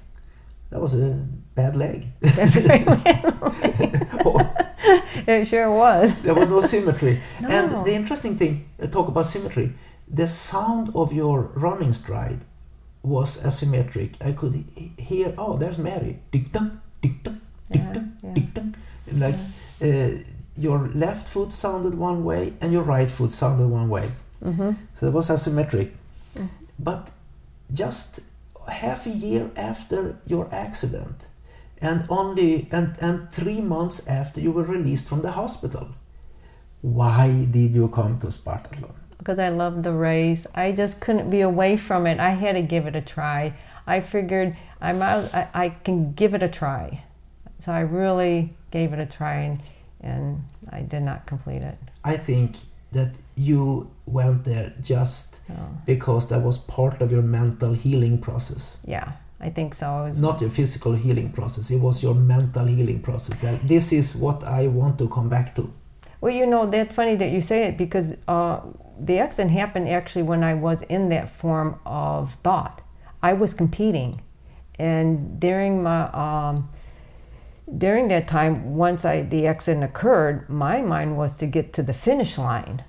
That was a bad leg. It sure was. there was no symmetry. No. And the interesting thing, uh, talk about symmetry, the sound of your running stride was asymmetric. I could hear, oh, there's Mary. Dick dunk, dick dunk, dick Yeah, dunk, yeah. dick dunk. Like uh, your left foot sounded one way and your right foot sounded one way. hmm So it was asymmetric. Mm. But just half a year after your accident, and only and, and three months after you were released from the hospital, why did you come to Spartathlon? because I loved the race. I just couldn't be away from it. I had to give it a try. I figured I might, I, I can give it a try. So I really gave it a try, and, and I did not complete it. I think that you went there just So, because that was part of your mental healing process, yeah, I think so. It was, not your physical healing process. It was your mental healing process. That this is what I want to come back to. well, you know, that's funny that you say it because uh, the accident happened actually when I was in that form of thought. I was competing, and during my um, during that time, once I the accident occurred, my mind was to get to the finish line,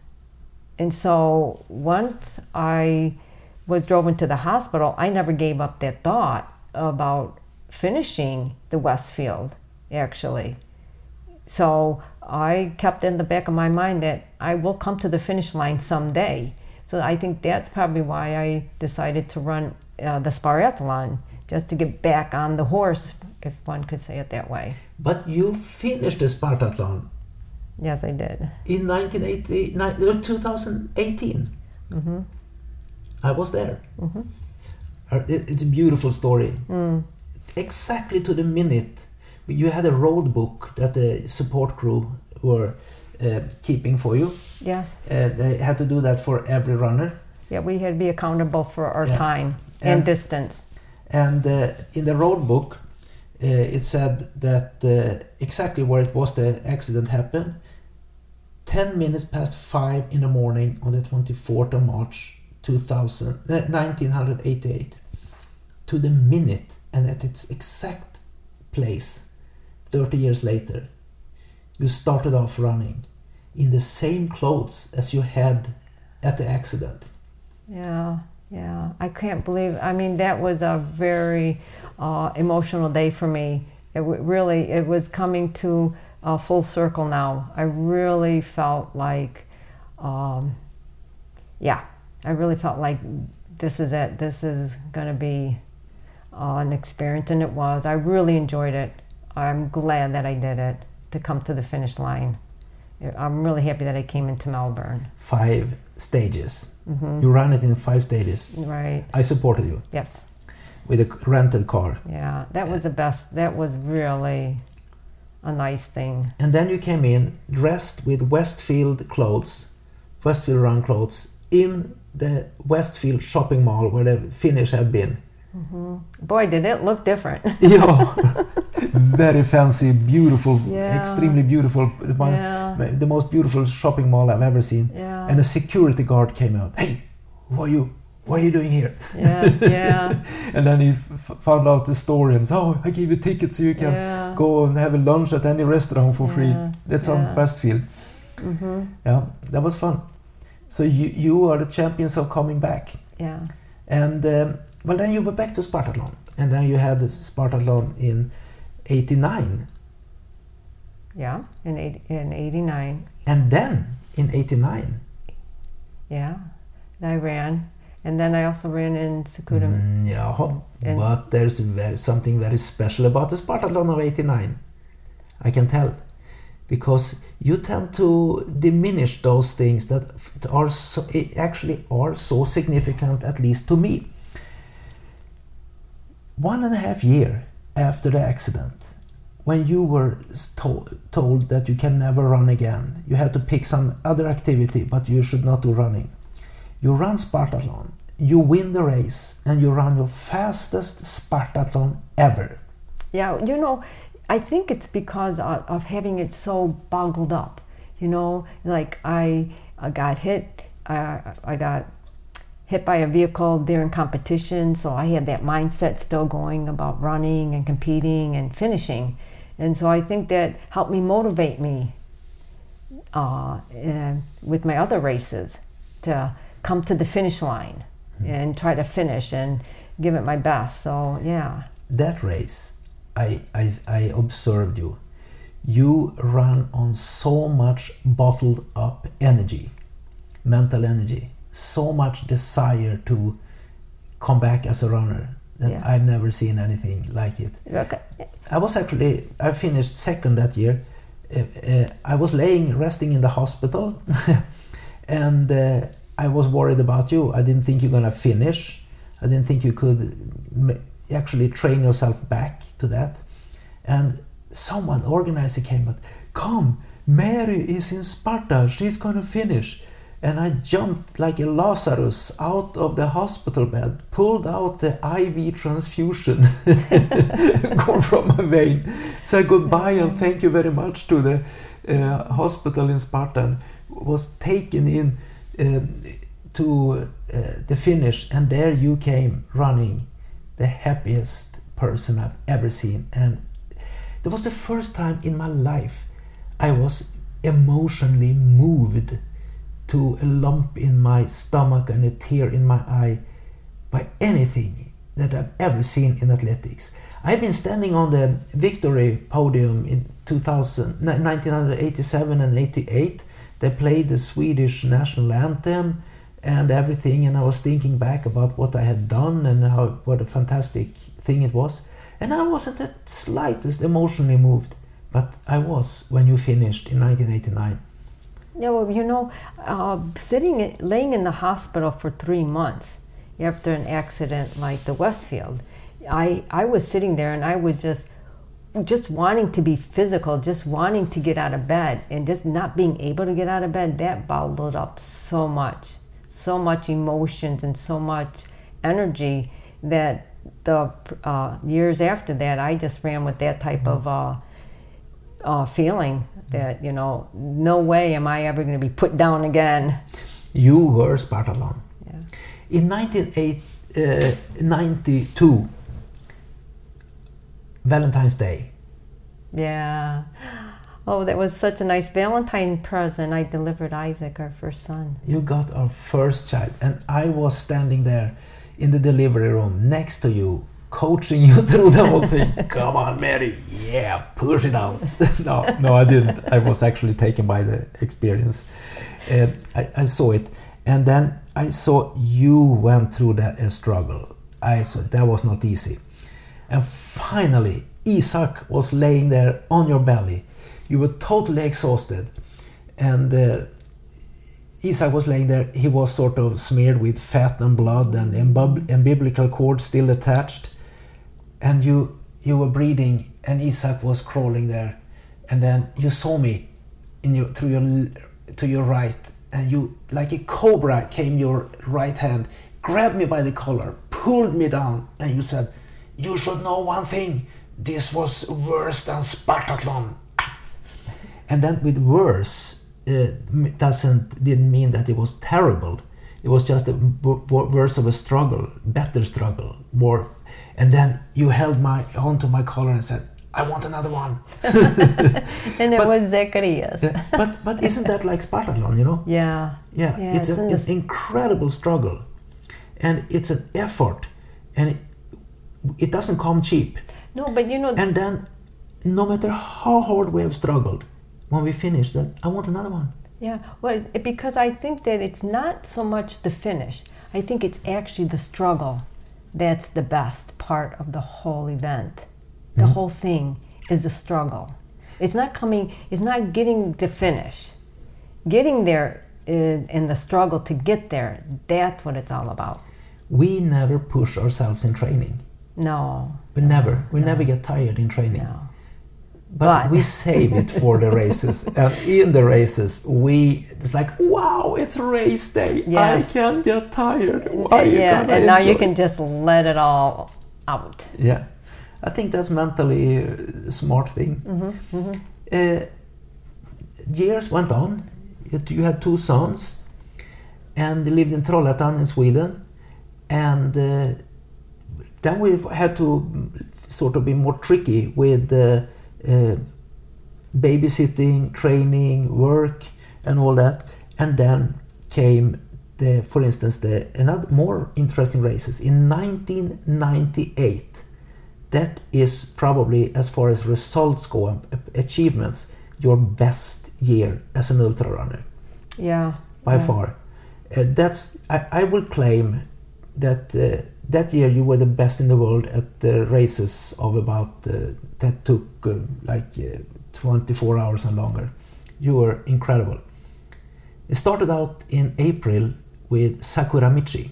and so once I was drove into the hospital, I never gave up that thought about finishing the Westfield. Actually, so I kept in the back of my mind that I will come to the finish line someday. So I think that's probably why I decided to run uh, the Spartathlon, just to get back on the horse, if one could say it that way. But you finished the Spartathlon Yes, I did. in 1980, ni- uh, 2018. hmm I was there. hmm Uh, It's a beautiful story. Mm. Exactly to the minute. You had a road book that the support crew were uh, keeping for you. Yes. Uh, they had to do that for every runner. Yeah, we had to be accountable for our Yeah. time and, And- distance. And uh, in the road book, uh, it said that uh, exactly where it was the accident happened. 10 minutes past 5 in the morning on the 24th of March 2000, uh, 1988. To the minute and at its exact place 30 years later. You started off running in the same clothes as you had at the accident. Yeah, yeah. I can't believe. I mean, that was a very uh, emotional day for me. It w- really, it was coming to a full circle now. I really felt like, um, yeah, I really felt like this is it. This is going to be uh, an experience, and it was. I really enjoyed it. I'm glad that I did it to come to the finish line. I'm really happy that I came into Melbourne. Five stages hmm You ran it in five stages. Right. I supported you Yes. with a rented car. Yeah. That was the best. That was really a nice thing. And then you came in dressed with Westfield clothes, Westfield run clothes, in the Westfield shopping mall where the finish had been. hmm Boy, did it look different. yeah, very fancy, beautiful, Yeah. extremely beautiful. One, yeah. The most beautiful shopping mall I've ever seen. Yeah. And a security guard came out. Hey, who are you? What are you doing here? yeah. Yeah. And then he f- found out the story and said, "Oh, I give you tickets so you can yeah. go and have a lunch at any restaurant for free." That's yeah. on Westfield. hmm Yeah, that was fun. So you you are the champions of coming back, Yeah. and um, well then you were back to Spartathlon, and then you had this Spartathlon in '89, Yeah. In eight, in '89. and then in '89. Yeah. I ran, and then I also ran in Sakuda. Mm, yeah, And- but there's very, something very special about the Spartathlon of '89. I can tell, because you tend to diminish those things that are so, eh, actually are so significant, at least to me. One and a half year after the accident, when you were to- told that you can never run again, you had to pick some other activity, but you should not do running. You run Spartathlon, you win the race, and you run your fastest Spartathlon ever. Yeah, you know, I think it's because of, of having it so boggled up. You know, like I, I got hit, I, I got hit by a vehicle during competition, so I had that mindset still going about running and competing and finishing. And so I think that helped me motivate me uh, with my other races to come to the finish line and try to finish and give it my best. So, yeah. That race, I, I, I observed you. You run on so much bottled up energy, mental energy, so much desire to come back as a runner that Yeah. I've never seen anything like it. Okay. I was actually I finished second that year. Uh, uh, I was laying resting in the hospital, and uh, I was worried about you. I didn't think you're gonna finish. I didn't think you could actually train yourself back to that. And someone organizer came out. Come, Mary is in Sparta. She's gonna finish. And I jumped like a Lazarus out of the hospital bed, pulled out the IV transfusion from my vein, said goodbye and thank you very much to the uh, hospital in Sparta, was taken in um, to uh, the finish, and there you came running, the happiest person I've ever seen. And that was the first time in my life I was emotionally moved to a lump in my stomach and a tear in my eye by anything that I've ever seen in athletics. I've been standing on the victory podium in 2000, 1987 and 88. They played the Swedish national anthem and everything, and I was thinking back about what I had done and how what a fantastic thing it was. And I wasn't the slightest emotionally moved, but I was when you finished in 1989. Yeah, well, you know, uh, sitting, laying in the hospital for three months after an accident like the Westfield, I, I was sitting there and I was just, just wanting to be physical, just wanting to get out of bed, and just not being able to get out of bed. That bottled up so much, so much emotions and so much energy that the uh, years after that, I just ran with that type of. Uh, uh, feeling that you know no way am I ever going to be put down again. You were Spartathlon. Yeah. In 1992, Valentine's Day, Yeah. Oh, that was such a nice Valentine present. I delivered Isaac, our first son. you got our first child, and I was standing there in the delivery room next to you, coaching you through the whole thing. Come on, Mary, yeah, push it out. no, no, I didn't. I was actually taken by the experience. Uh, I, I saw it, and then I saw you went through that struggle. I saw that was not easy, and finally, Isaac was laying there on your belly. You were totally exhausted, and uh, Isaac was laying there. He was sort of smeared with fat and blood, and umbilical cord still attached. And you you were breathing, and Isaac was crawling there. And then you saw me in your through your to your right, and you like a cobra came your right hand, grabbed me by the collar, pulled me down, and you said, "You should know one thing. This was worse than Spartathlon." And then with worse uh, doesn't didn't mean that it was terrible. It was just a worse of a struggle, better struggle, more. And then you held my onto my collar and said, "I want another one." And it But- was Zacharias. Yeah, but but isn't that like Spartathlon? You know? Yeah. Yeah, Yeah, it's, it's a- in an incredible struggle, and it's an effort, and it, doesn't come cheap. No, but you know, And then, no matter how hard we have struggled, when we finish, then I want another one. Yeah, well, because I think that it's not so much the finish. I think it's actually the struggle that's the best part of the whole event. The Mhm. whole thing is the struggle. It's not coming, it's not getting the finish. Getting there is, and the struggle to get there, that's what it's all about. We never push ourselves in training. No, We never. We no. never get tired in training. no. But, But- we save it for the races, and in the races, we it's like, wow, it's race day. I can't get tired. Why yeah, and now you can just let it all out. Yeah, I think that's mentally a smart thing. hmm hmm Uh, years went on. You you had two sons, and they lived in Trollhättan in Sweden, and uh, then we had to sort of be more tricky with uh, uh, babysitting, training, work, and all that. And then came the, for instance, the another more interesting races in 1998. That is probably, as far as results go, and achievements, your best year as an ultra runner Yeah. by yeah. far. Uh, that's I, I will claim that uh, that year you were the best in the world at the races of about uh, that took uh, like uh, 24 hours and longer. You were incredible. It started out in April with Sakuramichi.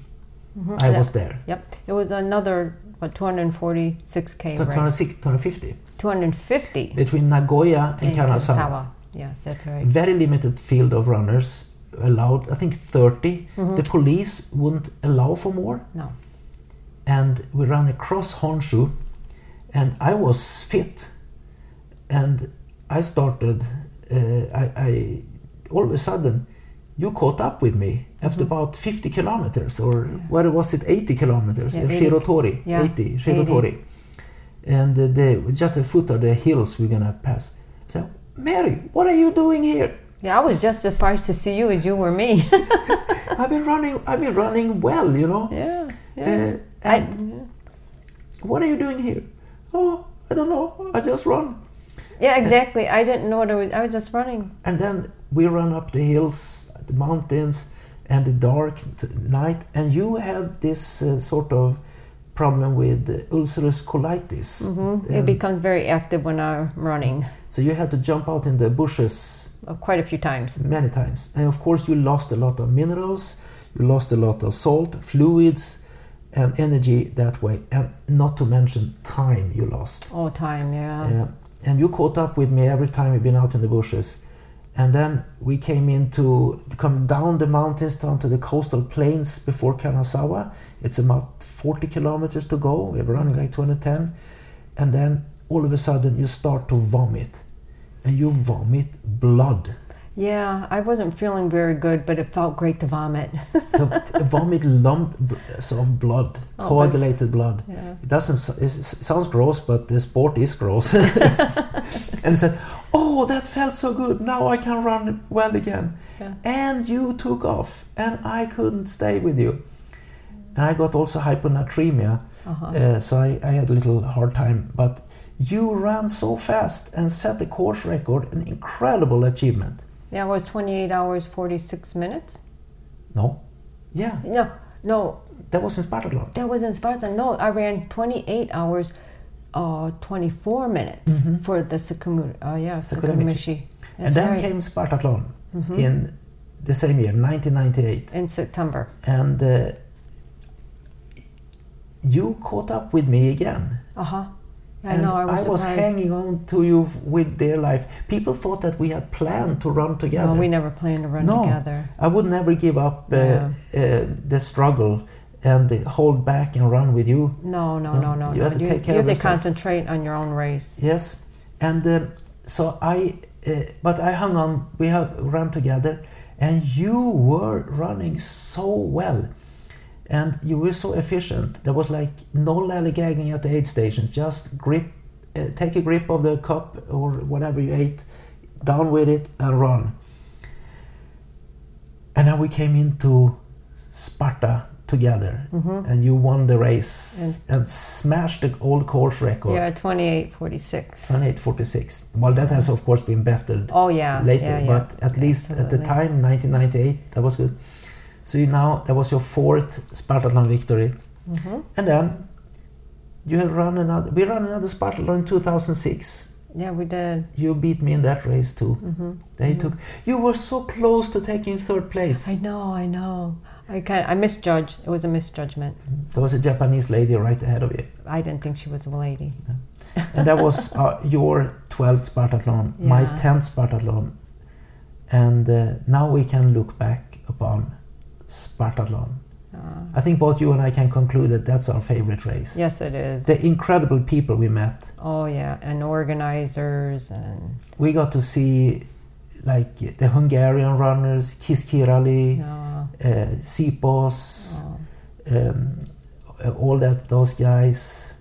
Mhm. I Yeah. was there. Yep. It was another what 246k race. 206, 250 250 between Nagoya and in Kanazawa. Yes, that's right. Very limited field of runners allowed. I think 30. Mhm. The police wouldn't allow for more. No. And we ran across Honshu and I was fit and I started uh, I, I all of a sudden you caught up with me after Mhm. about 50 kilometers or Yeah. what was it 80 kilometers Yeah, in 80. Shirotori Yeah, 80 Shirotori and uh, the, just the foot of the hills we're gonna pass so Mary what are you doing here Yeah, I was just surprised to see you as you were me. I've been running I've been running well you know yeah. Yeah. Uh, I, and what are you doing here oh I don't know I just run yeah, exactly. I didn't know what I was. I was just running. And then we run up the hills, the mountains, and the dark night. And you have this uh, sort of problem with uh, ulcerous colitis. hmm It becomes very active when I'm running, so you had to jump out in the bushes uh, quite a few times. many times. And of course, you lost a lot of minerals, you lost a lot of salt, fluids, and energy that way. And not to mention time you lost. All time, yeah. Uh, and you caught up with me every time we've been out in the bushes. And then we came into to come down the mountains down to the coastal plains before Kanazawa. It's about 40 kilometers to go. We were running like 210. And then all of a sudden you start to vomit. And you vomit blood. Yeah, I wasn't feeling very good, but it felt great to vomit. So t- vomit lump of blood, Oh, coagulated blood. yeah. It doesn't. It sounds gross, but the sport is gross. and said, "Oh, that felt so good. Now I can run well again." Yeah. And you took off, and I couldn't stay with you. And I got also hyponatremia, Uh-huh. uh, so I, I had a little hard time. But you ran so fast and set the course record, an incredible achievement. Yeah, it was 28 hours, 46 minutes. No, yeah, No, no, that was in Spartathlon. that was in Sparta. No, I ran 28 hours, uh, 24 minutes Mhm. for the Sakumu. Uh, yeah, Sakuramichi. And then right. came Spartathlon Mhm. in the same year, 1998, In September. and uh, you caught up with me again. Uh huh. I and know. I was, surprised. hanging on to you with dear life. People thought that we had planned to run together. No, we never planned to run No. together. I would never give up uh, Yeah. uh, the struggle and uh, hold back and run with you. No, no, No, no, you no. have to you take care you of have to yourself. concentrate on your own race. Yes, and um, so I, uh, but I hung on. We have run together, and you were running so well, and you were so efficient. There was like no lollygagging at the aid stations. Just grip, uh, take a grip of the cup or whatever you ate, down with it and run. And then we came into Sparta together, hmm and you won the race and smashed the old course record. Yeah, 28, 46. 2846. Well, that has of course been bettered Oh, yeah. later, yeah, yeah. but at least at the time, 1998, that was good. So you now that was your fourth Spartathlon victory, hmm and then you have run another. We ran another Spartathlon in 2006. Yeah, we did. You beat me in that race too. hmm They Mhm. took. You were so close to taking third place. I know, I know. I kind I misjudged. It was a misjudgment. There was a Japanese lady right ahead of you, I didn't think she was a lady. and that was uh, your 12th Spartathlon, my Yeah. 10th Spartathlon, and uh, now we can look back upon Spartathlon. Uh, I think both you and I can conclude that that's our favorite race. yes, it is. The incredible people we met. Oh, yeah. And organizers and We got to see like the Hungarian runners, Kiskirali, uh, uh, Sipos, oh, um, all that those guys,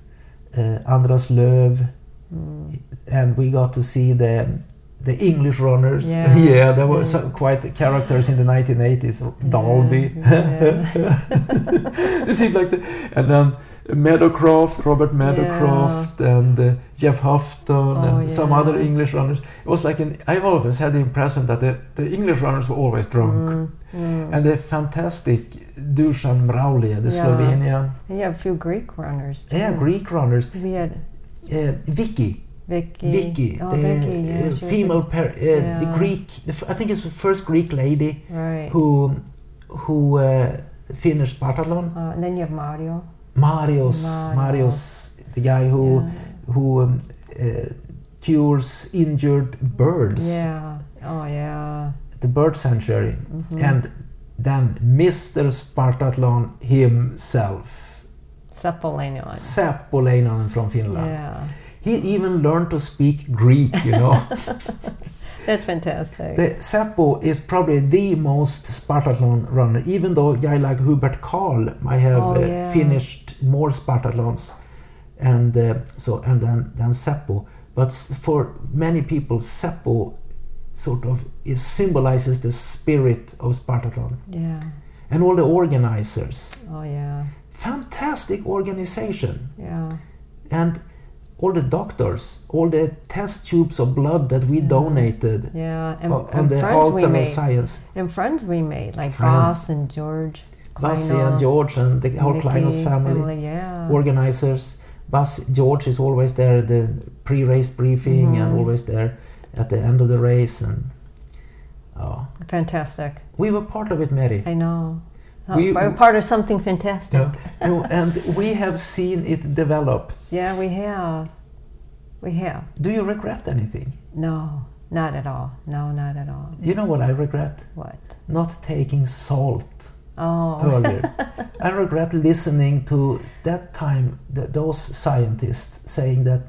uh, Andras Löv, mm, and we got to see the the English runners. Yeah. yeah, there were some quite characters in the 1980s. Dalby. yeah. it seemed like the, and then Meadowcroft, Robert Meadowcroft, and uh, Jeff Houghton, Oh, and some other English runners. It was like an, I've always had the impression that the, the English runners were always drunk. Mm, mm. And the fantastic Dusan Mravlje, the Yeah. Slovenian, Yeah, a few Greek runners. Too. yeah, Greek runners, We had uh, Vicky, Vicky. Vicky, Oh, the Vicky, yeah. uh, she was a- female, per, uh, the Greek, the f- I think it's the first Greek lady right. who who uh, finished Spartathlon. Uh, and then you have Mario. Marios, Mario. Marios, the guy who yeah. who um, uh, cures injured birds Yeah. Oh, yeah. the bird sanctuary, Mhm. and then Mr. Spartathlon himself, Seppo Leinonen. Seppo Leinonen from Finland. Yeah. He even learned to speak Greek, you know. That's fantastic. the Seppo is probably the most Spartathlon runner, even though a guy like Hubert Karl might have Oh, uh, finished more Spartathlons, and uh, so and then than Seppo. But for many people, Seppo sort of is, symbolizes the spirit of Spartathlon, yeah. and all the organizers. Oh, yeah. Fantastic organization, Yeah. and all the doctors, all the test tubes of blood that we Yeah. donated Yeah. And, on, and the friends we made. science. And friends we made, like Friends. Voss and George. Bassi and George and the whole Kleinos family, Emily, yeah. organizers. Bas George is always there at the pre-race briefing and Mhm. always there at the end of the race. And oh, Fantastic. we were part of it, Mary. I know. Oh, We- we're part of something fantastic. Yeah. and, and we have seen it develop. Yeah, we have. We have. Do you regret anything? No, not at all. No, not at all. You know what I regret? What? Not taking salt Oh, earlier. I regret listening to that time th- those scientists saying that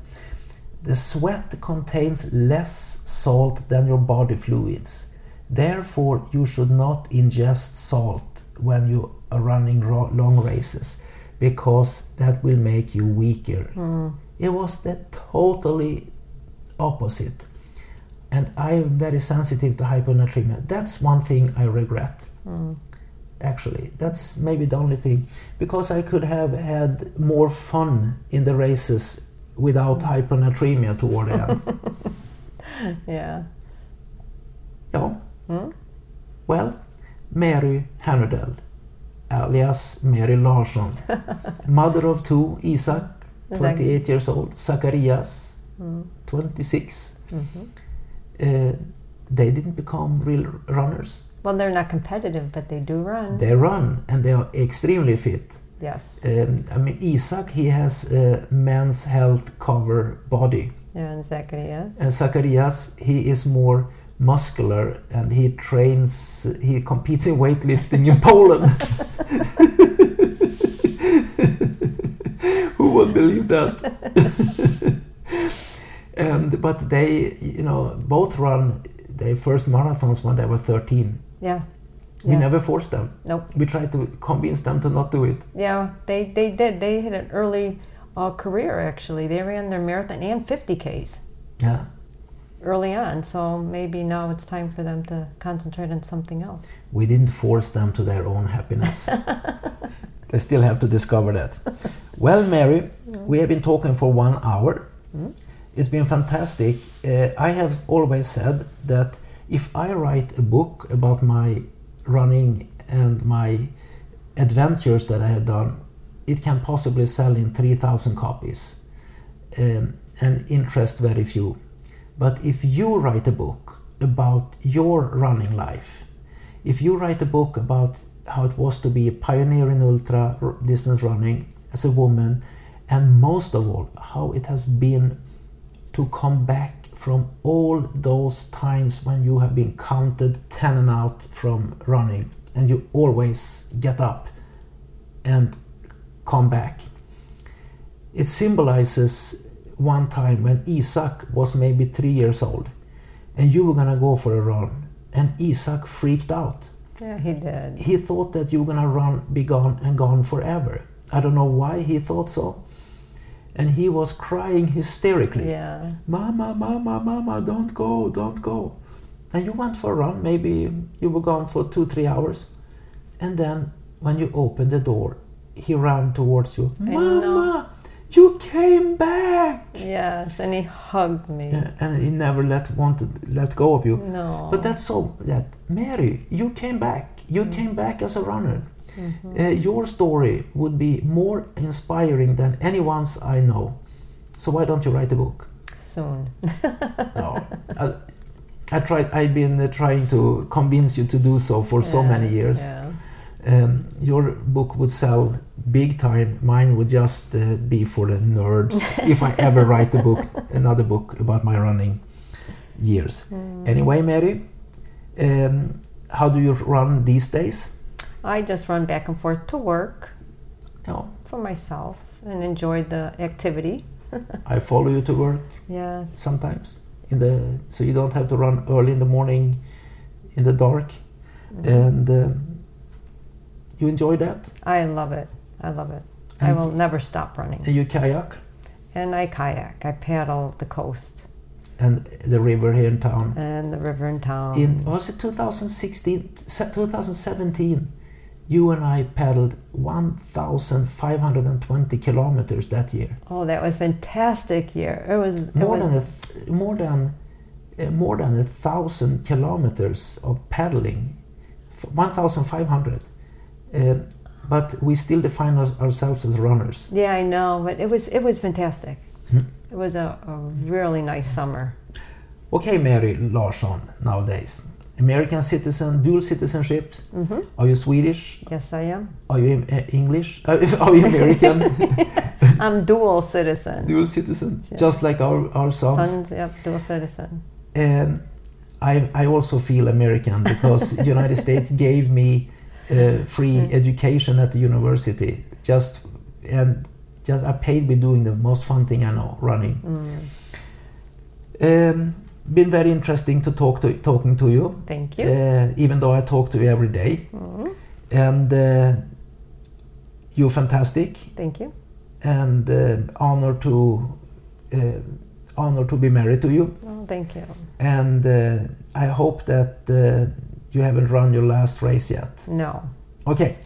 the sweat contains less salt than your body fluids. Therefore, you should not ingest salt when you are running long races because that will make you weaker. mm, It was the totally opposite. And I am very sensitive to hyponatremia. That's one thing I regret mm. actually. That's maybe the only thing. Because I could have had more fun in the races without hyponatremia toward the end. yeah. ja, Mm? well, Mary Hanudel, alias Mary Larsson, mother of two, Isaac, 28 years old, Zacharias, Mm. 26. mhm. Uh, they didn't become real runners. Well, they're not competitive, but they do run. They run and they are extremely fit. yes. Um, I mean, Isaac, he has a men's health cover body. Yeah, and Zacharias. And Zacharias, he is more muscular and he trains, he competes in weightlifting in Poland. Who would believe that? and but they, you know, both run their first marathons when they were 13. Yeah. We Yeah. never forced them. Nope. We tried to convince them to not do it. Yeah, they, they did. They had an early uh, career, actually. They ran their marathon and 50Ks Yeah. Early on, so maybe now it's time for them to concentrate on something else. We didn't force them to their own happiness. they still have to discover that. Well, Mary, we have been talking for one hour. Mm. It's been fantastic. Uh, I have always said that if I write a book about my running and my adventures that I have done, it can possibly sell in 3,000 copies um, and interest very few. But if you write a book about your running life, if you write a book about how it was to be a pioneer in ultra distance running as a woman, and most of all, how it has been to come back from all those times when you have been counted 10 and out from running, and you always get up and come back. It symbolizes one time when Isaac was maybe three years old, and you were gonna go for a run, and Isaac freaked out Yeah, he did. he thought that you were gonna run, be gone, and gone forever. I don't know why he thought so. And he was crying hysterically. Yeah. Mama, mama, mama, don't go, don't go. And you went for a run, maybe you were gone for two, three hours. And then when you opened the door, he ran towards you. Mama. You came back. Yes, and he hugged me. Yeah, and he never let wanted let go of you. No. But that's so that Mary, you came back. You came back as a runner. Mhm. Uh, your story would be more inspiring than anyone's I know. So why don't you write a book? Soon. No, I, I tried. I've been uh, trying to convince you to do so for so many years. Yeah. Um, your book would sell big time. Mine would just uh, be for the nerds. if I ever write a book, another book about my running years. Mm. Anyway, Mary, um, how do you run these days? I just run back and forth to work No, for myself and enjoy the activity. I follow you to work Yes. sometimes in the so you don't have to run early in the morning in the dark Mhm. and um, you enjoy that I love it. I love it. I will never stop running. and you kayak And I kayak. I paddle the coast and the river here in town and the river in town. in was it 2016 2017 you and I paddled 1520 kilometers that year oh, that was fantastic year. It was it more was, than a th- more than uh, more than a thousand kilometers of paddling, 1,500. Um, but we still define our, ourselves as runners. Yeah, I know, but it was it was fantastic. Hmm. It was a, a really nice summer. Okay, Mary Larsson, nowadays. American citizen, dual citizenship. hmm Are you Swedish? Yes, I am. Are you uh, English? Uh, are you American? I'm dual citizen. dual citizen, Yeah. just like our, our sons. Sons, yep, dual citizen. Um, I, I also feel American because United States gave me uh, free Mm. education at the university. Just and just I paid with doing the most fun thing I know, running. Mm. Um, been very interesting to talk to talking to you. Thank you. Uh, even though I talk to you every day, Mhm. and uh, you're fantastic, Thank you. and uh, honor to uh, honor to be married to you. Oh, thank you. and uh, I hope that you haven't run your last race yet. No. Okay,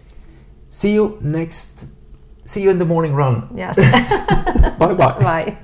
see you next. See you in the morning run. Yes. bye bye. Bye.